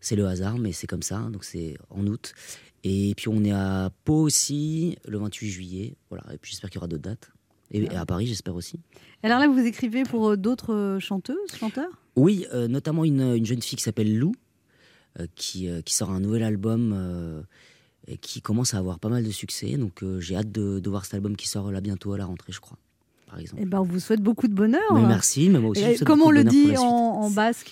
C'est le hasard, mais c'est comme ça, donc c'est en août. Et puis on est à Pau aussi, le 28 juillet. Voilà, et puis j'espère qu'il y aura d'autres dates. Et, et à Paris, j'espère aussi. Alors là, vous écrivez pour euh, d'autres euh, chanteuses, chanteurs? Oui, euh, notamment une, une jeune fille qui s'appelle Lou, euh, qui, qui sort un nouvel album et qui commence à avoir pas mal de succès. Donc j'ai hâte de, de voir cet album qui sort là bientôt à la rentrée, je crois, par exemple. Eh ben, on vous souhaite beaucoup de bonheur. Mais merci, mais moi aussi. je Et comment on le dit en, basque?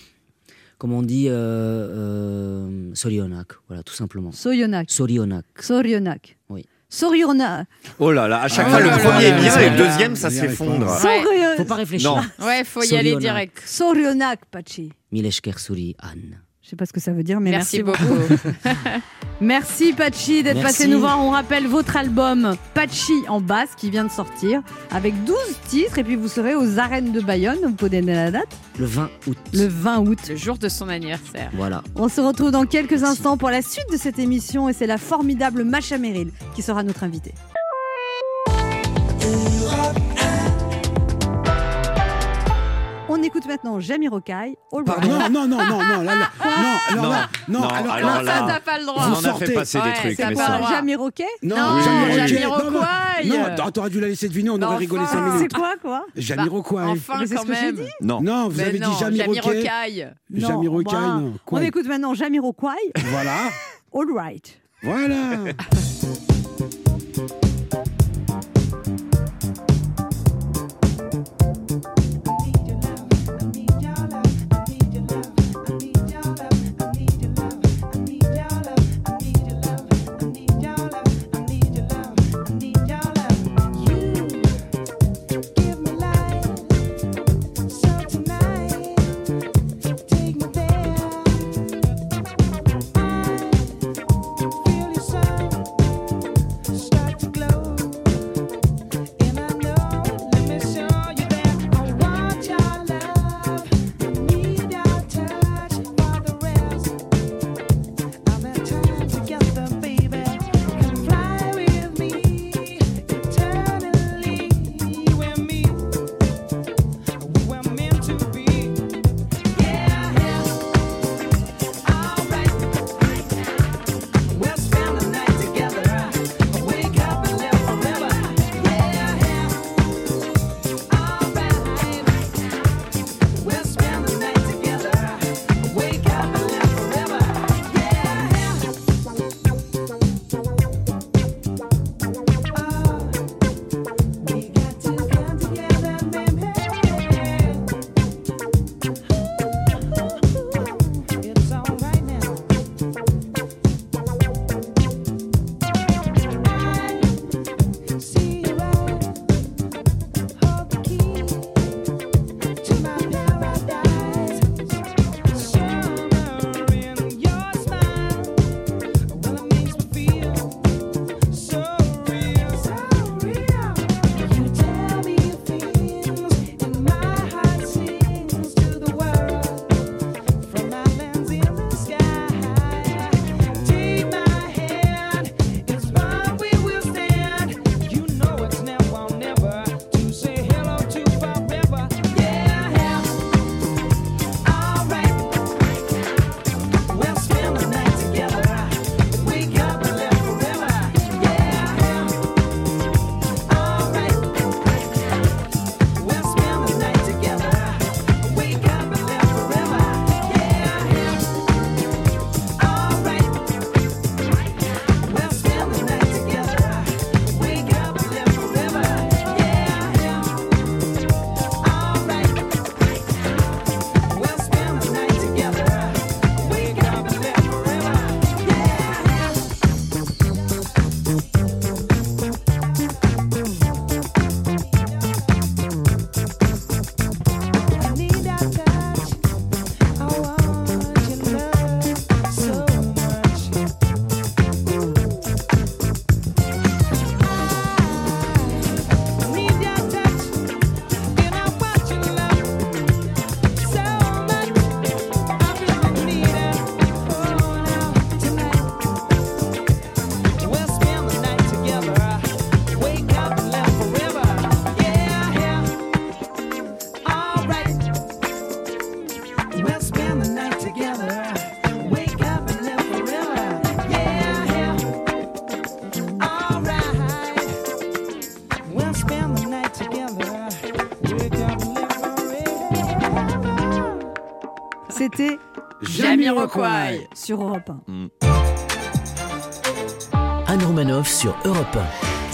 Comme on dit, euh, euh, Sorionak, voilà, tout simplement. Soyonak. Sorionak. Sorionak. Oui. Sorionak. Oh là là, à chaque Ah fois le là premier est bien et le deuxième ça s'effondre. pas. Sorio- Faut pas réfléchir. Non. Ouais, faut y aller Sorionak. direct. Sorionak, Pachi. Mileshker Sori Anne. Je sais pas ce que ça veut dire, mais Merci, merci, beaucoup. Merci Pachi d'être passé nous voir. On rappelle votre album Pachi en basse qui vient de sortir avec 12 titres et puis vous serez aux arènes de Bayonne. Vous pouvez donner la date Le 20 août. Le 20 août. Le jour de son anniversaire. Voilà. On se retrouve dans quelques Merci. instants pour la suite de cette émission et c'est la formidable Macha Merrill qui sera notre invitée. Écoute maintenant Jamie Rocaille. All Right. Pardon, non, non, non, non, non, là, là, non, Non, non, non, alors, alors là, là, Ça, t'as pas le droit. On en a fait passer des trucs, ça mais ça. Pas Jamie Roquet non, Non, Jamiroquai. Jamiroquai. Non, non, t'aurais dû la laisser deviner, on aurait Enfin. rigolé 5 minutes. C'est quoi, quoi Jamiroquai. Enfin, Mais c'est quand ce que j'ai même. dit. Non. Non, vous Mais avez non, dit Jamiroquai. Jamiroquai. Non, Jamiroquai, bah, non. On écoute maintenant Jamiroquai. Voilà, All Right. voilà. Jamiroquai. sur Europe 1. Anne Romanoff sur Europe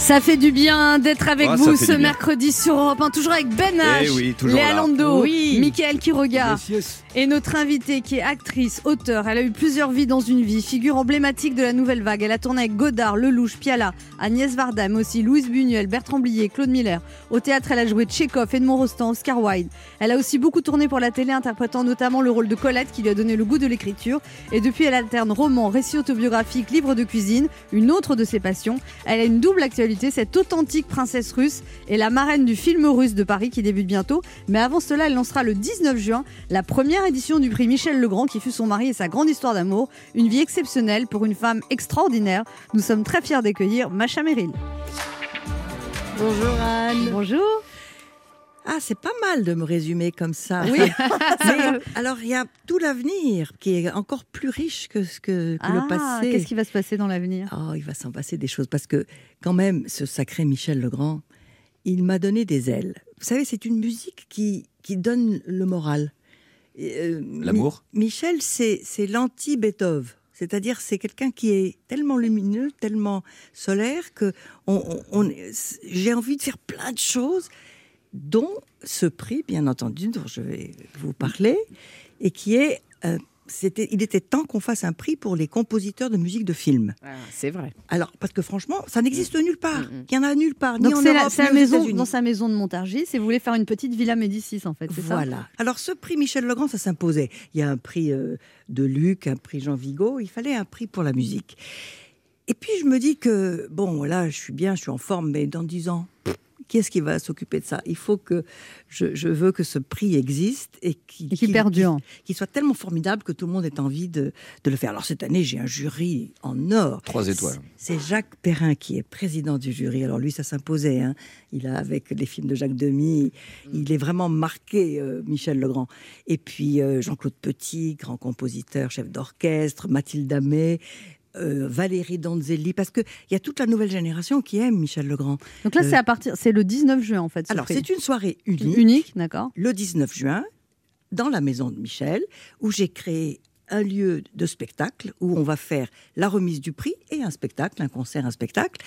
Ça fait du bien d'être avec Ah, vous ce mercredi sur Europe 1, toujours avec Ben H, Eh oui, Léa. Lando, Oui. Mickaël Quiroga Yes, yes. et notre invitée qui est actrice, auteure. Elle a eu plusieurs vies dans une vie, figure emblématique de la nouvelle vague. Elle a tourné avec Godard, Lelouch, Piala, Agnès Varda, mais aussi Louise Buñuel, Bertrand Blier, Claude Miller. Au théâtre, elle a joué Tchekhov, Edmond Rostand, Oscar Wilde. Elle a aussi beaucoup tourné pour la télé, interprétant notamment le rôle de Colette qui lui a donné le goût de l'écriture. Et depuis, elle alterne roman, récit autobiographique, livre de cuisine, une autre de ses passions. Elle a une double actualité, cette authentique princesse russe et la marraine du film russe de Paris qui débute bientôt. Mais avant cela, elle lancera le 19 juin la première édition du prix Michel Legrand qui fut son mari et sa grande histoire d'amour. Une vie exceptionnelle pour une femme extraordinaire. Nous sommes très fiers d'accueillir Macha Merrill. Bonjour Anne. Bonjour. Ah, c'est pas mal de me résumer comme ça. Oui. Mais alors, il y a tout l'avenir qui est encore plus riche que, ce que, que Ah, le passé. Qu'est-ce qui va se passer dans l'avenir? Oh, il va s'en passer des choses parce que, quand même, ce sacré Michel Legrand, il m'a donné des ailes. Vous savez, c'est une musique qui, qui donne le moral. Euh, L'amour? Mi- Michel, c'est c'est l'anti-Beethoven. C'est-à-dire, c'est quelqu'un qui est tellement lumineux, tellement solaire que on, on- on- j'ai envie de faire plein de choses, dont ce prix, bien entendu, dont je vais vous parler, et qui est. euh, c'était, il était temps qu'on fasse un prix pour les compositeurs de musique de film. c'est vrai. Alors, parce que franchement, ça n'existe nulle part. Il y en a nulle part, ni Donc en c'est la, Europe, c'est la ni aux maison, États-Unis. dans sa maison de Montargis et vous voulez faire une petite villa Médicis en fait, c'est ça Voilà. Alors ce prix Michel Legrand, ça s'imposait. Il y a un prix euh, de Luc, un prix Jean Vigo, il fallait un prix pour la musique. Et puis je me dis que, bon, voilà, je suis bien, je suis en forme, mais dans dix ans, qui est-ce qui va s'occuper de ça? Il faut que, je, je veux que ce prix existe et qu'il perdure. qu'il soit tellement formidable que tout le monde ait envie de, de le faire. Alors cette année, j'ai un jury en or. Trois étoiles. C'est Jacques Perrin qui est président du jury. Alors lui, ça s'imposait. hein. Il a, avec les films de Jacques Demy, il est vraiment marqué, euh, Michel Legrand. Et puis euh, Jean-Claude Petit, grand compositeur, chef d'orchestre, Mathilde Amé, euh, Valérie Donzelli, parce qu'il y a toute la nouvelle génération qui aime Michel Legrand. Donc là Euh, c'est à partir, c'est le 19 juin en fait. ce Alors c'est une soirée unique unique, d'accord. le 19 juin dans la maison de Michel, où j'ai créé un lieu de spectacle où on va faire la remise du prix et un spectacle, un concert, un spectacle.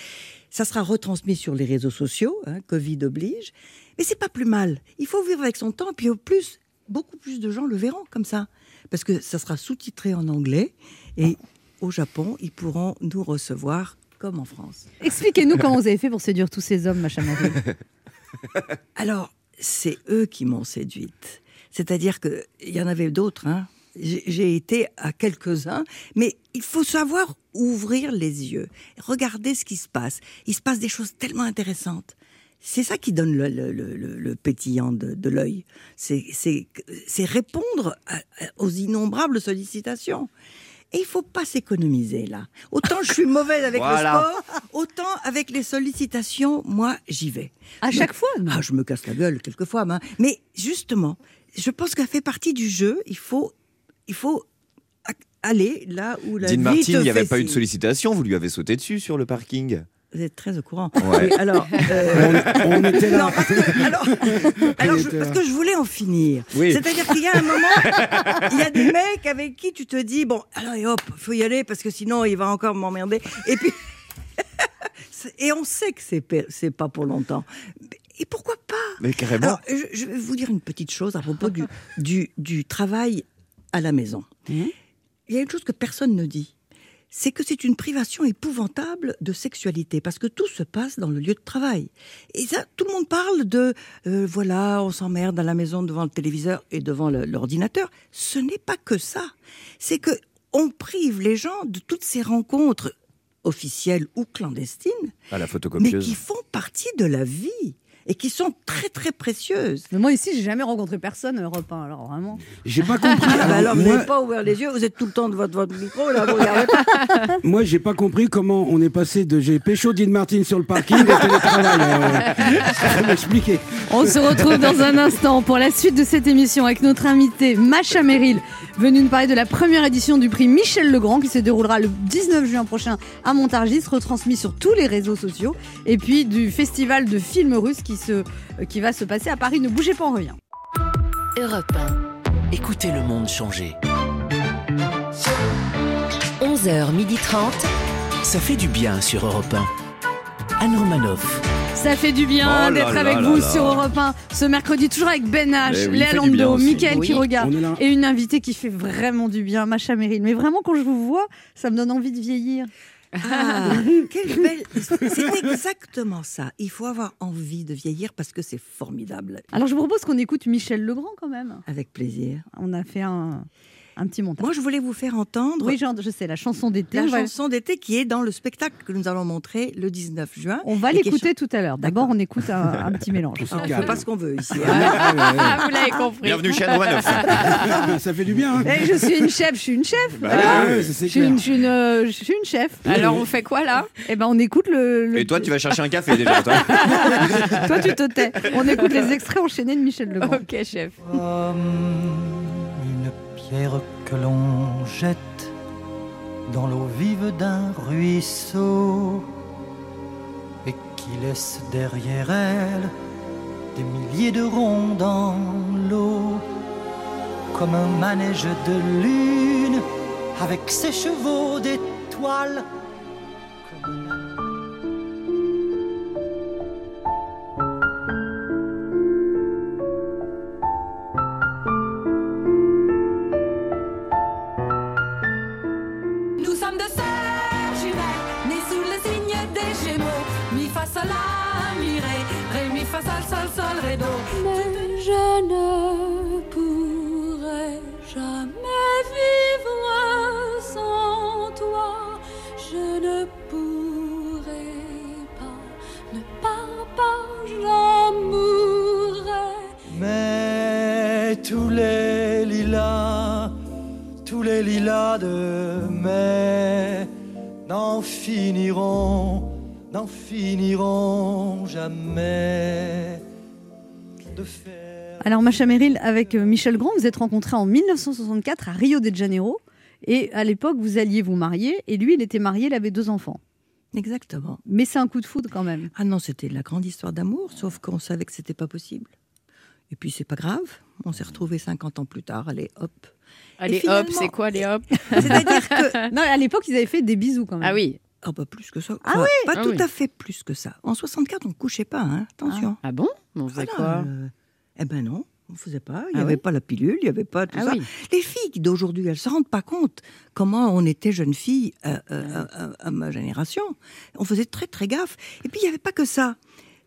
Ça sera retransmis sur les réseaux sociaux, hein, Covid oblige. Mais c'est pas plus mal. Il faut vivre avec son temps, puis au plus, beaucoup plus de gens le verront comme ça. Parce que ça sera sous-titré en anglais et au Japon, ils pourront nous recevoir comme en France. Expliquez-nous comment vous avez fait pour séduire tous ces hommes, Macha Merrill. Alors, c'est eux qui m'ont séduite. C'est-à-dire qu'il y en avait d'autres. hein. J'ai été à quelques-uns, mais il faut savoir ouvrir les yeux, regarder ce qui se passe. Il se passe des choses tellement intéressantes. C'est ça qui donne le, le- le- le- le pétillant de, de l'œil. C'est répondre à- aux innombrables sollicitations. Et il faut pas s'économiser là. Autant je suis mauvaise avec Voilà. le sport, autant avec les sollicitations, moi j'y vais. À chaque fois non Ah, je me casse la gueule quelquefois, mais, mais justement, je pense qu'elle fait partie du jeu. Il faut, il faut aller là où la Dean vie Martin, te il n'y avait fait pas eu de sollicitation, vous lui avez sauté dessus sur le parking. Vous êtes très au courant. Ouais. Alors, euh, On, on était là. non, parce que, alors, alors, je- était parce là. que je voulais en finir. Oui. C'est-à-dire qu'il y a un moment, il y a des mecs avec qui tu te dis bon, alors et hop, faut y aller parce que sinon il va encore m'emmerder. Et puis, et on sait que c'est c'est pas pour longtemps. Et pourquoi pas? Mais carrément. Alors, je, je vais vous dire une petite chose à propos du, du, du travail à la maison. Mhm. Il y a une chose que personne ne dit. C'est que c'est une privation épouvantable de sexualité, parce que tout se passe dans le lieu de travail. Et ça, tout le monde parle de, euh, voilà, on s'emmerde à la maison devant le téléviseur et devant l'ordinateur. Ce n'est pas que ça. C'est que on prive les gens de toutes ces rencontres officielles ou clandestines, À la mais qui font partie de la vie et qui sont très très précieuses. Mais moi ici, j'ai jamais rencontré personne à Europe 1, alors vraiment. J'ai pas compris. Ah, bah alors, vous moi, n'avez pas ouvert les yeux, vous êtes tout le temps de votre, votre micro, là, vous regardez pas. moi, j'ai pas compris comment on est passé de j'ai pécho Dean Martin sur le parking au télétravail. Euh, faut m'expliquer. On se retrouve dans un instant pour la suite de cette émission avec notre invité Macha Merrill, venue nous parler de la première édition du prix Michel Legrand qui se déroulera le 19 juin prochain à Montargis, retransmis sur tous les réseaux sociaux, et puis du festival de films russes qui, se, euh, qui va se passer à Paris. Ne bougez pas, on revient. Europe 1. Écoutez le monde changer. 11h30. Ça fait du bien sur Europe 1. Anne Romanoff. Ça fait du bien Oh d'être avec là vous là. sur Europe 1 ce mercredi, toujours avec Ben H, oui, Léa Lando. Mickaël Oui, qui regarde et une invitée qui fait vraiment du bien, Macha Meryl. Mais vraiment, quand je vous vois, ça me donne envie de vieillir. Ah, quelle belle. C'est exactement ça. Il faut avoir envie de vieillir parce que c'est formidable. Alors, je vous propose qu'on écoute Michel Legrand quand même. Avec plaisir. On a fait un, un petit montage. Moi, je voulais vous faire entendre Oui, genre, je sais, la chanson d'été. la chanson d'été qui est dans le spectacle que nous allons montrer le 19 juin. On va l'écouter tout à l'heure. D'abord, on écoute un, un petit mélange. On ne fait pas ce qu'on veut ici. hein. Ah, vous l'avez compris. Bienvenue chez Anne Romanoff. Ça fait du bien. hein. Je suis une chef, je suis une chef. Bah je, suis une, je, suis une, je suis une chef. Alors, on fait quoi là? Eh ben, on écoute le. le- Et toi, tu vas chercher un café déjà, toi. Toi, tu te tais. On écoute les extraits enchaînés de Michel Legrand. Ok, chef. Une pierre que l'on jette dans l'eau vive d'un ruisseau et qui laisse derrière elle des milliers de ronds dans l'eau, comme un manège de lune avec ses chevaux d'étoiles. Fa sol sol sol ré do. Mais je ne pourrai jamais vivre sans toi. Je ne pourrai pas, ne pars pas, j'en mourrai. Mais tous les lilas, tous les lilas de mai n'en finiront, n'en finiront jamais de faire. Alors, Macha Meryl, avec euh, Michel Grand, vous êtes rencontrés en 1964 à Rio de Janeiro. Et à l'époque, vous alliez vous marier. Et lui, il était marié, il avait deux enfants. Exactement. Mais c'est un coup de foudre quand même. Ah non, c'était la grande histoire d'amour, sauf qu'on savait que c'était pas possible. Et puis c'est pas grave, on s'est retrouvés 50 ans plus tard, allez hop. Allez, hop, c'est quoi, les hop? C'est-à-dire que. Non, à l'époque, ils avaient fait des bisous quand même. Ah oui. Ah bah plus que ça. Ah oui Pas Ah tout oui. à fait plus que ça. En 64, on couchait pas, hein, attention. Ah bon On faisait Ah, quoi euh, Eh ben non, on faisait pas. Il n'y Ah avait oui pas la pilule, il n'y avait pas tout Ah ça. oui. Les filles d'aujourd'hui, elles se rendent pas compte comment on était jeunes filles euh, euh, à, à- à ma génération. On faisait très très gaffe. Et puis il n'y avait pas que ça.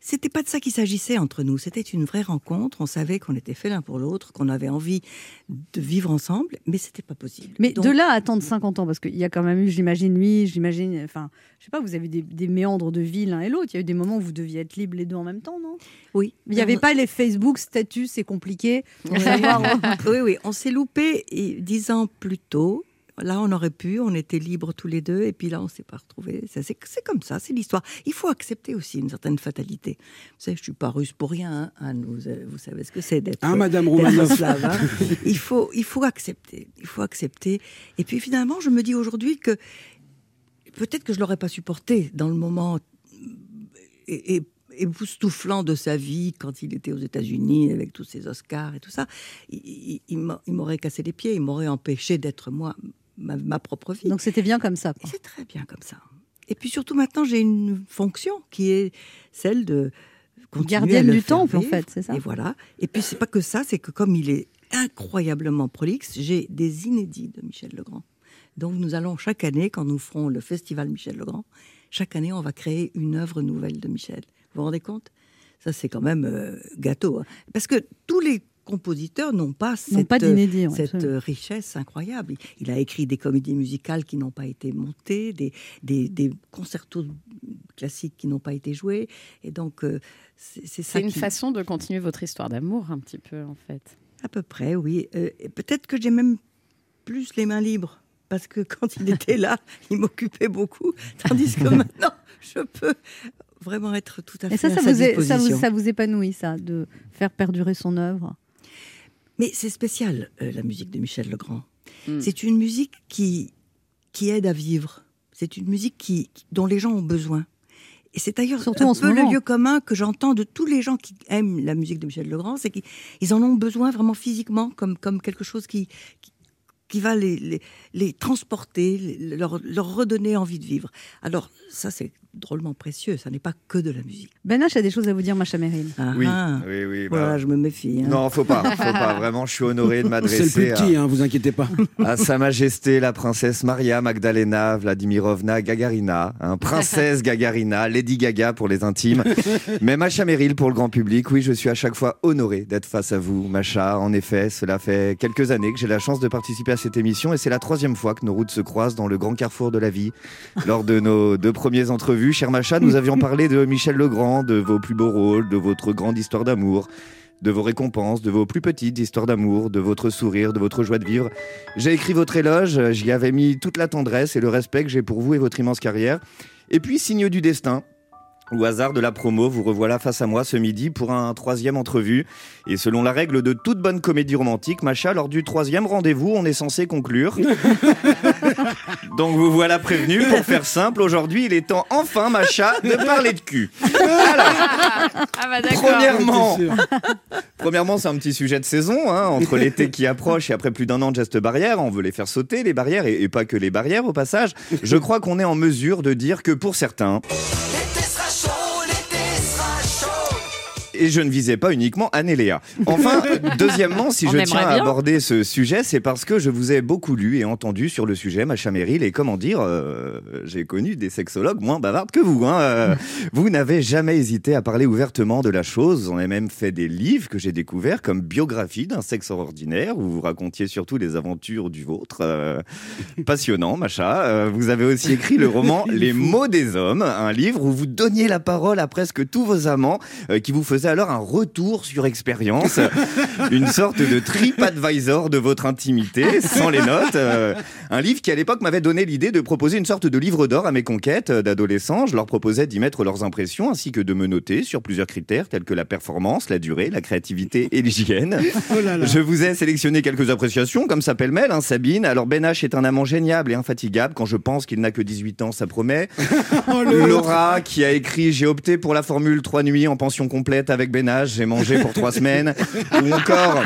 C'était pas de ça qu'il s'agissait entre nous. C'était une vraie rencontre. On savait qu'on était fait l'un pour l'autre, qu'on avait envie de vivre ensemble, mais c'était pas possible. Mais Donc- de là à attendre 50 ans, parce qu'il y a quand même eu, j'imagine, lui, j'imagine, enfin, je sais pas, vous avez des, des méandres de vie l'un et l'autre. Il y a eu des moments où vous deviez être libres les deux en même temps, non? Oui. Il n'y avait pas les Facebook, statuts, c'est compliqué. oui, oui, on s'est loupé dix ans plus tôt. Là, on aurait pu, on était libres tous les deux, et puis là, on s'est pas retrouvés. C'est comme ça, c'est l'histoire. Il faut accepter aussi une certaine fatalité. Vous savez, je suis pas russe pour rien, hein, vous, euh, vous savez ce que c'est d'être Hein, Madame hein. il, faut, il faut accepter, il faut accepter. Et puis finalement, je me dis aujourd'hui que peut-être que je l'aurais pas supporté dans le moment et, et- époustouflant de sa vie quand il était aux États-Unis avec tous ses Oscars et tout ça. Il, il m'aurait cassé les pieds, il m'aurait empêché d'être moi, ma, ma propre vie. Donc c'était bien comme ça. C'est très bien comme ça. Et puis surtout maintenant, j'ai une fonction qui est celle de Gardienne du temple, en vivre. fait, c'est ça Et voilà. Et puis c'est pas que ça, c'est que comme il est incroyablement prolixe, j'ai des inédits de Michel Legrand. Donc nous allons chaque année, quand nous ferons le festival Michel Legrand, chaque année on va créer une œuvre nouvelle de Michel. Vous vous rendez compte? Ça c'est quand même euh, gâteau. hein. Parce que tous les compositeurs n'ont pas cette, pas d'inédits, ouais, cette absolument. richesse incroyable. Il- a écrit des comédies musicales qui n'ont pas été montées, des, des, des concertos classiques qui n'ont pas été joués. Et donc, euh, c'est c'est ça C'est une qui- façon de continuer votre histoire d'amour, un petit peu, en fait. À peu près, oui. Euh, Peut-être que j'ai même plus les mains libres. Parce que quand il était là, il m'occupait beaucoup. Tandis que maintenant, je peux vraiment être tout à fait Et ça, à ça sa vous, est- ça, vous, disposition. ça vous épanouit, ça, de faire perdurer son œuvre? Mais c'est spécial, euh, la musique de Michel Legrand. Hmm. C'est une musique qui, qui aide à vivre. C'est une musique qui, qui- dont les gens ont besoin. Et c'est d'ailleurs Surtout un en ce peu le moment. lieu commun que j'entends de tous les gens qui aiment la musique de Michel Legrand, c'est qu'ils ils en ont besoin vraiment physiquement, comme, comme quelque chose qui, qui, qui va les, les, les transporter, les- leur, leur redonner envie de vivre. Alors, ça, c'est drôlement précieux, ça n'est pas que de la musique. Ben H a des choses à vous dire, Macha Meryl. Ah, Oui, ah. oui, oui. bah, Voilà, je me méfie. hein. Non, faut pas, faut pas. Vraiment, je suis honoré de m'adresser. C'est le plus petit, à- hein, vous inquiétez pas. à Sa Majesté la princesse Maria Magdalena Vladimirovna Gagarina, hein, princesse Gagarina, Lady Gaga pour les intimes, mais Macha Meryl pour le grand public. Oui, je suis à chaque fois honoré d'être face à vous, Macha. En effet, cela fait quelques années que j'ai la chance de participer à cette émission et c'est la troisième fois que nos routes se croisent dans le grand carrefour de la vie. Lors de nos deux premières entrevues, cher Macha, nous avions parlé de Michel Legrand, de vos plus beaux rôles, de votre grande histoire d'amour de vos récompenses, de vos plus petites histoires d'amour, de votre sourire, de votre joie de vivre. J'ai écrit votre éloge, j'y avais mis toute la tendresse et le respect que j'ai pour vous et votre immense carrière. Et puis, signe du destin. Au hasard de la promo, vous revoilà face à moi ce midi pour un troisième entrevue. Et selon la règle de toute bonne comédie romantique, Macha, lors du troisième rendez-vous, on est censé conclure. Donc vous voilà prévenu. Pour faire simple, aujourd'hui, il est temps enfin, Macha, de parler de cul. Ah bah d'accord. Premièrement, Premièrement, c'est un petit sujet de saison, hein, entre l'été qui approche et après plus d'un an de gestes barrières, on veut les faire sauter, les barrières, et, et pas que les barrières au passage. Je crois qu'on est en mesure de dire que pour certains, et je ne visais pas uniquement Anne-Léa. Enfin, deuxièmement, si On je tiens à bien. aborder ce sujet, c'est parce que je vous ai beaucoup lu et entendu sur le sujet, Macha Meryl, et comment dire, euh, j'ai connu des sexologues moins bavardes que vous. Hein, euh, vous n'avez jamais hésité à parler ouvertement de la chose. En avez même fait des livres que j'ai découverts comme biographie d'un sexe ordinaire, où vous racontiez surtout les aventures du vôtre. Euh, passionnant, Macha. Euh, vous avez aussi écrit le roman Les mots des hommes, un livre où vous donniez la parole à presque tous vos amants, qui vous faisaient alors un retour sur expérience, une sorte de TripAdvisor de votre intimité, sans les notes. Euh, un livre qui à l'époque m'avait donné l'idée de proposer une sorte de livre d'or à mes conquêtes euh, d'adolescents. Je leur proposais d'y mettre leurs impressions ainsi que de me noter sur plusieurs critères tels que la performance, la durée, la créativité et l'hygiène. Oh là là. Je vous ai sélectionné quelques appréciations, comme ça pêle-mêle, hein, Sabine. Alors Ben H est un amant géniable et infatigable. Quand je pense qu'il n'a que 18 ans, ça promet. Oh, Laura qui a écrit J'ai opté pour la formule 3 nuits en pension complète avec Ben H. J'ai mangé pour 3 semaines. Ou encore,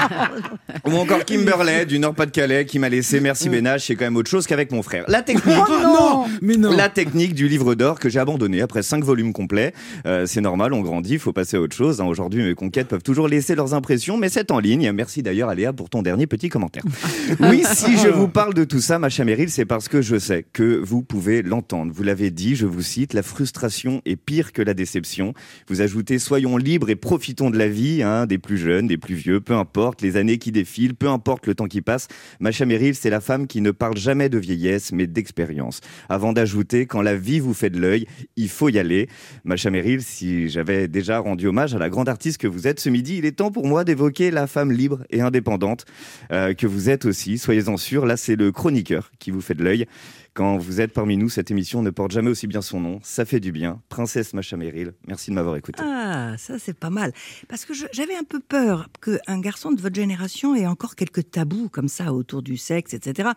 ou encore Kimberley du Nord-Pas-de-Calais qui m'a laissé Merci H. C'est quand même autre chose qu'avec mon frère. La technique. Oh non Mais non La technique du livre d'or que j'ai abandonné après cinq volumes complets. Euh, c'est normal, on grandit, il faut passer à autre chose. hein. Aujourd'hui, mes conquêtes peuvent toujours laisser leurs impressions, mais c'est en ligne. Merci d'ailleurs à Léa pour ton dernier petit commentaire. Oui, si je vous parle de tout ça, Macha Meryl, c'est parce que je sais que vous pouvez l'entendre. Vous l'avez dit, je vous cite, la frustration est pire que la déception. Vous ajoutez, soyons libres et profitons de la vie, hein, des plus jeunes, des plus vieux, peu importe les années qui défilent, peu importe le temps qui passe. Macha Meryl, c'est la femme qui ne parle jamais de vieillesse, mais d'expérience. Avant d'ajouter, quand la vie vous fait de l'œil, il faut y aller. Macha Meryl, si j'avais déjà rendu hommage à la grande artiste que vous êtes ce midi, il est temps pour moi d'évoquer la femme libre et indépendante euh, que vous êtes aussi. Soyez-en sûrs, là c'est le chroniqueur qui vous fait de l'œil. Quand vous êtes parmi nous, cette émission ne porte jamais aussi bien son nom. Ça fait du bien. Princesse Macha Meryl, merci de m'avoir écouté. Ah, ça c'est pas mal. Parce que j'avais un peu peur qu'un garçon de votre génération ait encore quelques tabous comme ça autour du sexe, etc.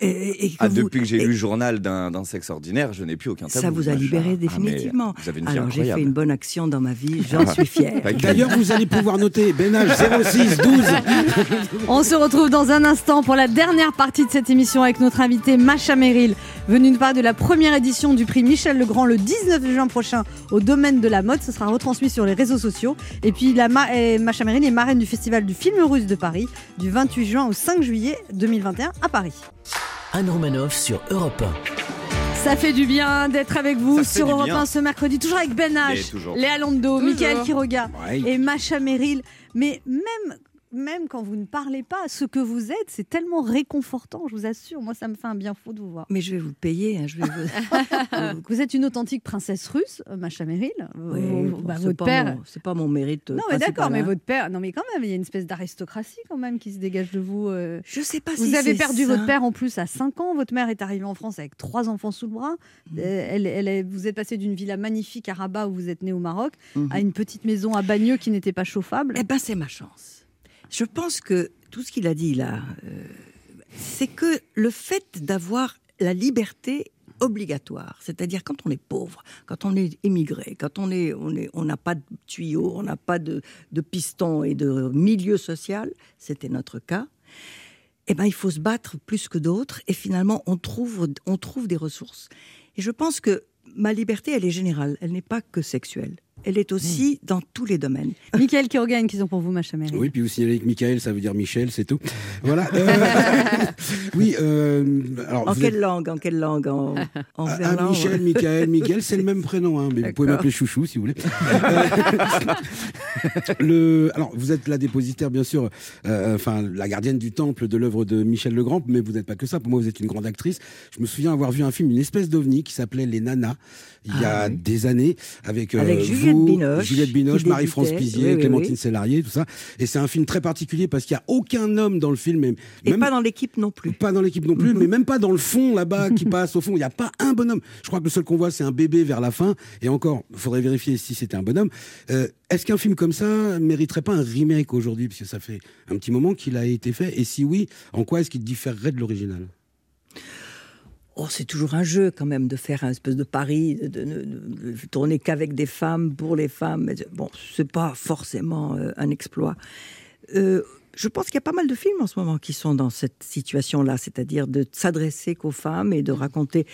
Et, et que Ah, vous- depuis que j'ai et lu le journal d'un sexe ordinaire, je n'ai plus aucun tabou. Ça vous a Macha. libéré Ah, définitivement. vous avez une vie Alors j'ai fait une bonne action dans ma vie, j'en suis fière. D'ailleurs, vous allez pouvoir noter H 06 12. On se retrouve dans un instant pour la dernière partie de cette émission avec notre invité Macha Meryl, venue nous parler de la première édition du prix Michel Legrand le 19 juin prochain au domaine de la mode. Ce sera retransmis sur les réseaux sociaux. Et puis la Ma- euh, Macha Meryl est marraine du festival du film russe de Paris du 28 juin au 5 juillet 2021 à Paris. Anne Romanoff sur Europe Ça fait du bien d'être avec vous sur Europe bien. 1 ce mercredi, toujours avec Ben H. Léa Lando. Michael Quiroga Ouais. et Macha Meryl. Mais même, même quand vous ne parlez pas, ce que vous êtes, c'est tellement réconfortant, je vous assure. Moi, ça me fait un bien fou de vous voir. Mais je vais vous payer. hein, je vais vous... Vous êtes une authentique princesse russe, euh, Macha Meryl. Oui, Vous- bah, votre père. C'est pas mon mérite. Non, mais d'accord, mais hein. votre père. Non, mais quand même, il y a une espèce d'aristocratie quand même qui se dégage de vous. euh. Je sais pas Vous si avez c'est perdu ça. votre père en plus à 5 ans. Votre mère est arrivée en France avec trois enfants sous le bras. Mmh. Euh, elle, elle est- vous êtes passé d'une villa magnifique à Rabat où vous êtes né au Maroc Mhm. à une petite maison à Bagneux qui n'était pas chauffable. Eh ben, c'est ma chance. Je pense que tout ce qu'il a dit là, euh, c'est que le fait d'avoir la liberté obligatoire. C'est-à-dire quand on est pauvre, quand on est émigré, quand on est, on n'a pas de tuyaux, on n'a pas de, de piston et de milieu social, c'était notre cas. Eh ben, il faut se battre plus que d'autres et finalement, on trouve des ressources. Et je pense que ma liberté, elle est générale, elle n'est pas que sexuelle. Elle est aussi dans tous les domaines. Michael Kiroga, une question pour vous, ma chère Oui, puis vous signalez que Michael, ça veut dire Michel, c'est tout. Voilà. Euh, oui, euh, alors. En quelle êtes- langue En quelle langue En, en Ah, verlan Michel, Michael, Miguel, c'est le même prénom, hein, mais vous pouvez m'appeler Chouchou si vous voulez. Euh, le, alors, vous êtes la dépositaire, bien sûr, euh, enfin, la gardienne du temple de l'œuvre de Michel Legrand, mais vous n'êtes pas que ça. Pour moi, vous êtes une grande actrice. Je me souviens avoir vu un film, une espèce d'ovni qui s'appelait Les Nanas, il y a Ah oui. des années, avec, euh, Avec Juliette Binoche, Juliette Binoche, qui Marie-France. Pizier, Oui, Clémentine oui. Sélarié, tout ça. Et c'est un film très particulier parce qu'il n'y a aucun homme dans le film. Et même- pas dans l'équipe non plus. pas dans l'équipe non plus, mais même pas dans le fond là-bas qui passe au fond. Il n'y a pas un bonhomme. Je crois que le seul qu'on voit, c'est un bébé vers la fin. Et encore, il faudrait vérifier si c'était un bonhomme. Euh, Est-ce qu'un film comme ça mériterait pas un remake aujourd'hui? Parce que ça fait un petit moment qu'il a été fait. Et si oui, en quoi est-ce qu'il différerait de l'original? Oh, c'est toujours un jeu quand même de faire un espèce de pari, de, de tourner qu'avec des femmes, pour les femmes. Bon, c'est pas forcément euh, un exploit. Euh, je pense qu'il y a pas mal de films en ce moment qui sont dans cette situation-là, c'est-à-dire de s'adresser qu'aux femmes et de raconter.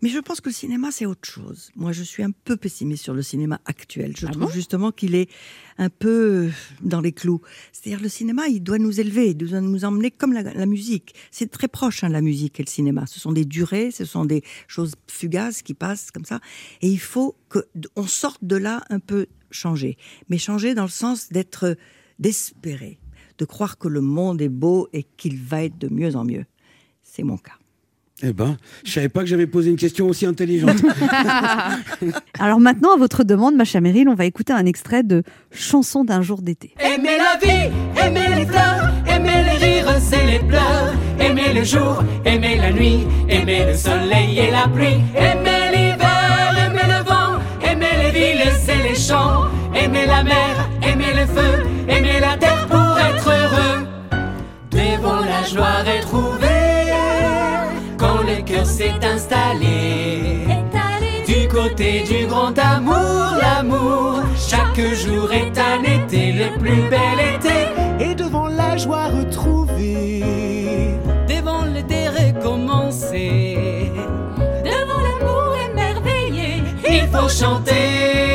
Mais je pense que le cinéma, c'est autre chose. Moi, je suis un peu pessimiste sur le cinéma actuel. Je trouve justement qu'il est un peu dans les clous. C'est-à-dire, le cinéma, il doit nous élever, il doit nous emmener comme la, la musique. C'est très proche, hein, la musique et le cinéma. Ce sont des durées, ce sont des choses fugaces qui passent comme ça. Et il faut qu'on sorte de là un peu changé. Mais changer dans le sens d'être, d'espérer, de croire que le monde est beau et qu'il va être de mieux en mieux. C'est mon cas. Eh ben, je savais pas que j'avais posé une question aussi intelligente. Alors maintenant, à votre demande, ma chère Meryl, on va écouter un extrait de Chanson d'un jour d'été. Aimer la vie, aimer les fleurs, aimer les rires et les pleurs, aimer le jour, aimer la nuit, aimer le soleil et la pluie, aimer l'hiver, aimer le vent, aimer les villes et les champs, aimer la mer, aimer le feu, aimer la terre la joie retrouvée, quand le cœur s'est installé. Du côté du grand amour, l'amour, chaque jour est un été, le plus bel été. Et devant la joie retrouvée, Devant l'été recommencé, devant l'amour émerveillé, il faut chanter.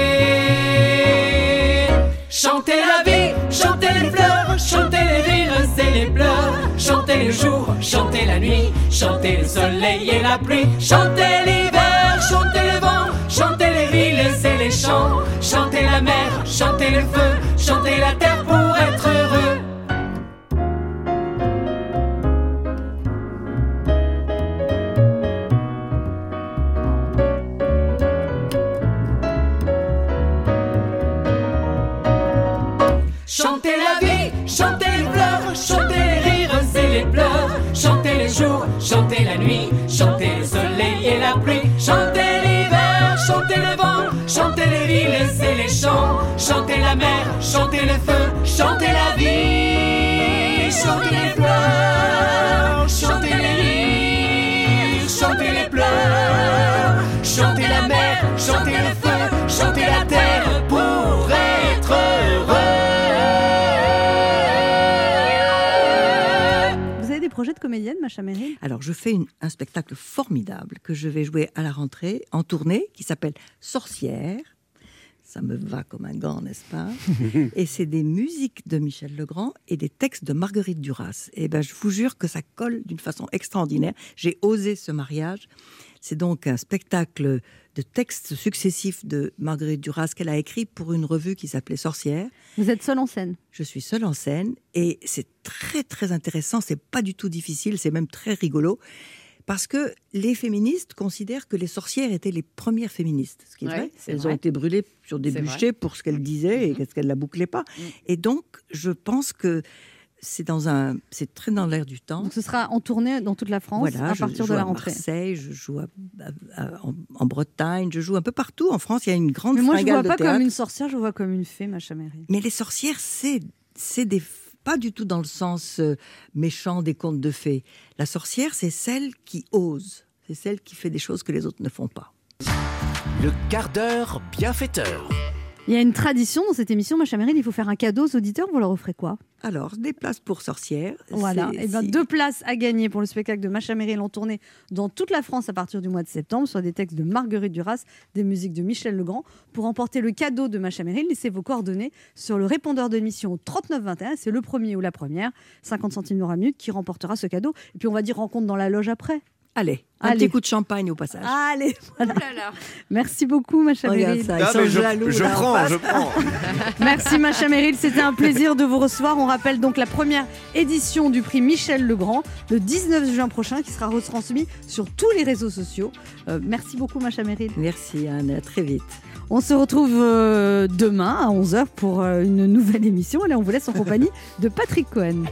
Le jour, chanter la nuit, chanter le soleil et la pluie, chanter l'hiver, chanter le vent, chanter les villes et les champs, chanter la mer, chanter le feu, chanter la terre pour être heureux. Jours, chanter la nuit, chanter le soleil et la pluie, chanter l'hiver, chanter le vent, chanter les villes et les champs, chanter la mer, chanter le feu, chanter la vie, chanter les fleurs, chanter les rires, chanter les pleurs, chanter la mer, chanter le feu, chanter la terre Projets de comédienne, ma chère Meryl? Alors, je fais une- un spectacle formidable que je vais jouer à la rentrée en tournée qui s'appelle Sorcière. Ça me va comme un gant, n'est-ce pas? Et c'est des musiques de Michel Legrand et des textes de Marguerite Duras. Et ben, je vous jure que ça colle d'une façon extraordinaire. J'ai osé ce mariage. C'est donc un spectacle de textes successifs de Marguerite Duras qu'elle a écrit pour une revue qui s'appelait Sorcière. Vous êtes seule en scène Je suis seule en scène et c'est très très intéressant, c'est pas du tout difficile, c'est même très rigolo. Parce que les féministes considèrent que les sorcières étaient les premières féministes. Ce qui est Ouais, vrai. Elles vrai. ont été brûlées sur des bûchers pour ce qu'elles disaient et qu'est-ce qu'elles la bouclaient pas. Et donc, je pense que c'est dans un, c'est très dans l'air du temps. Donc ce sera en tournée dans toute la France Voilà, à je partir joue de la à rentrée. Marseille, je joue à- à- à- en, en Bretagne, je joue un peu partout. En France, il y a une grande Mais moi, je ne vois pas comme une sorcière, je vois comme une fée, ma chère Meryl. Mais les sorcières, c'est c'est des pas du tout dans le sens euh, méchant des contes de fées. La sorcière, c'est celle qui ose. C'est celle qui fait des choses que les autres ne font pas. Le quart d'heure bienfaiteur. Il y a une tradition dans cette émission, Macha Meryl, il faut faire un cadeau aux auditeurs. Vous leur offrez quoi? Alors, des places pour sorcières. Voilà, et ben, si- deux places à gagner pour le spectacle de Macha Meryl en tournée dans toute la France à partir du mois de septembre sur des textes de Marguerite Duras, des musiques de Michel Legrand. Pour emporter le cadeau de Macha Meryl, laissez vos coordonnées sur le répondeur de l'émission au 3921. C'est le premier ou la première, 50 centimes à minute, qui remportera ce cadeau. Et puis on va dire rencontre dans la loge après. Allez, un Allez. petit coup de champagne au passage. Allez, voilà. Merci beaucoup, Macha Regarde Meryl. ça, ils Ah, sont mais je- jaloux, je là, prends, je prends. Merci Macha Meryl, c'était un plaisir de vous recevoir. On rappelle donc la première édition du prix Michel Legrand le 19 juin prochain qui sera retransmis sur tous les réseaux sociaux. Euh, merci beaucoup Macha Meryl. Merci Anne, à très vite. On se retrouve euh, demain à 11h pour euh, une nouvelle émission. Allez, on vous laisse en compagnie de Patrick Cohen.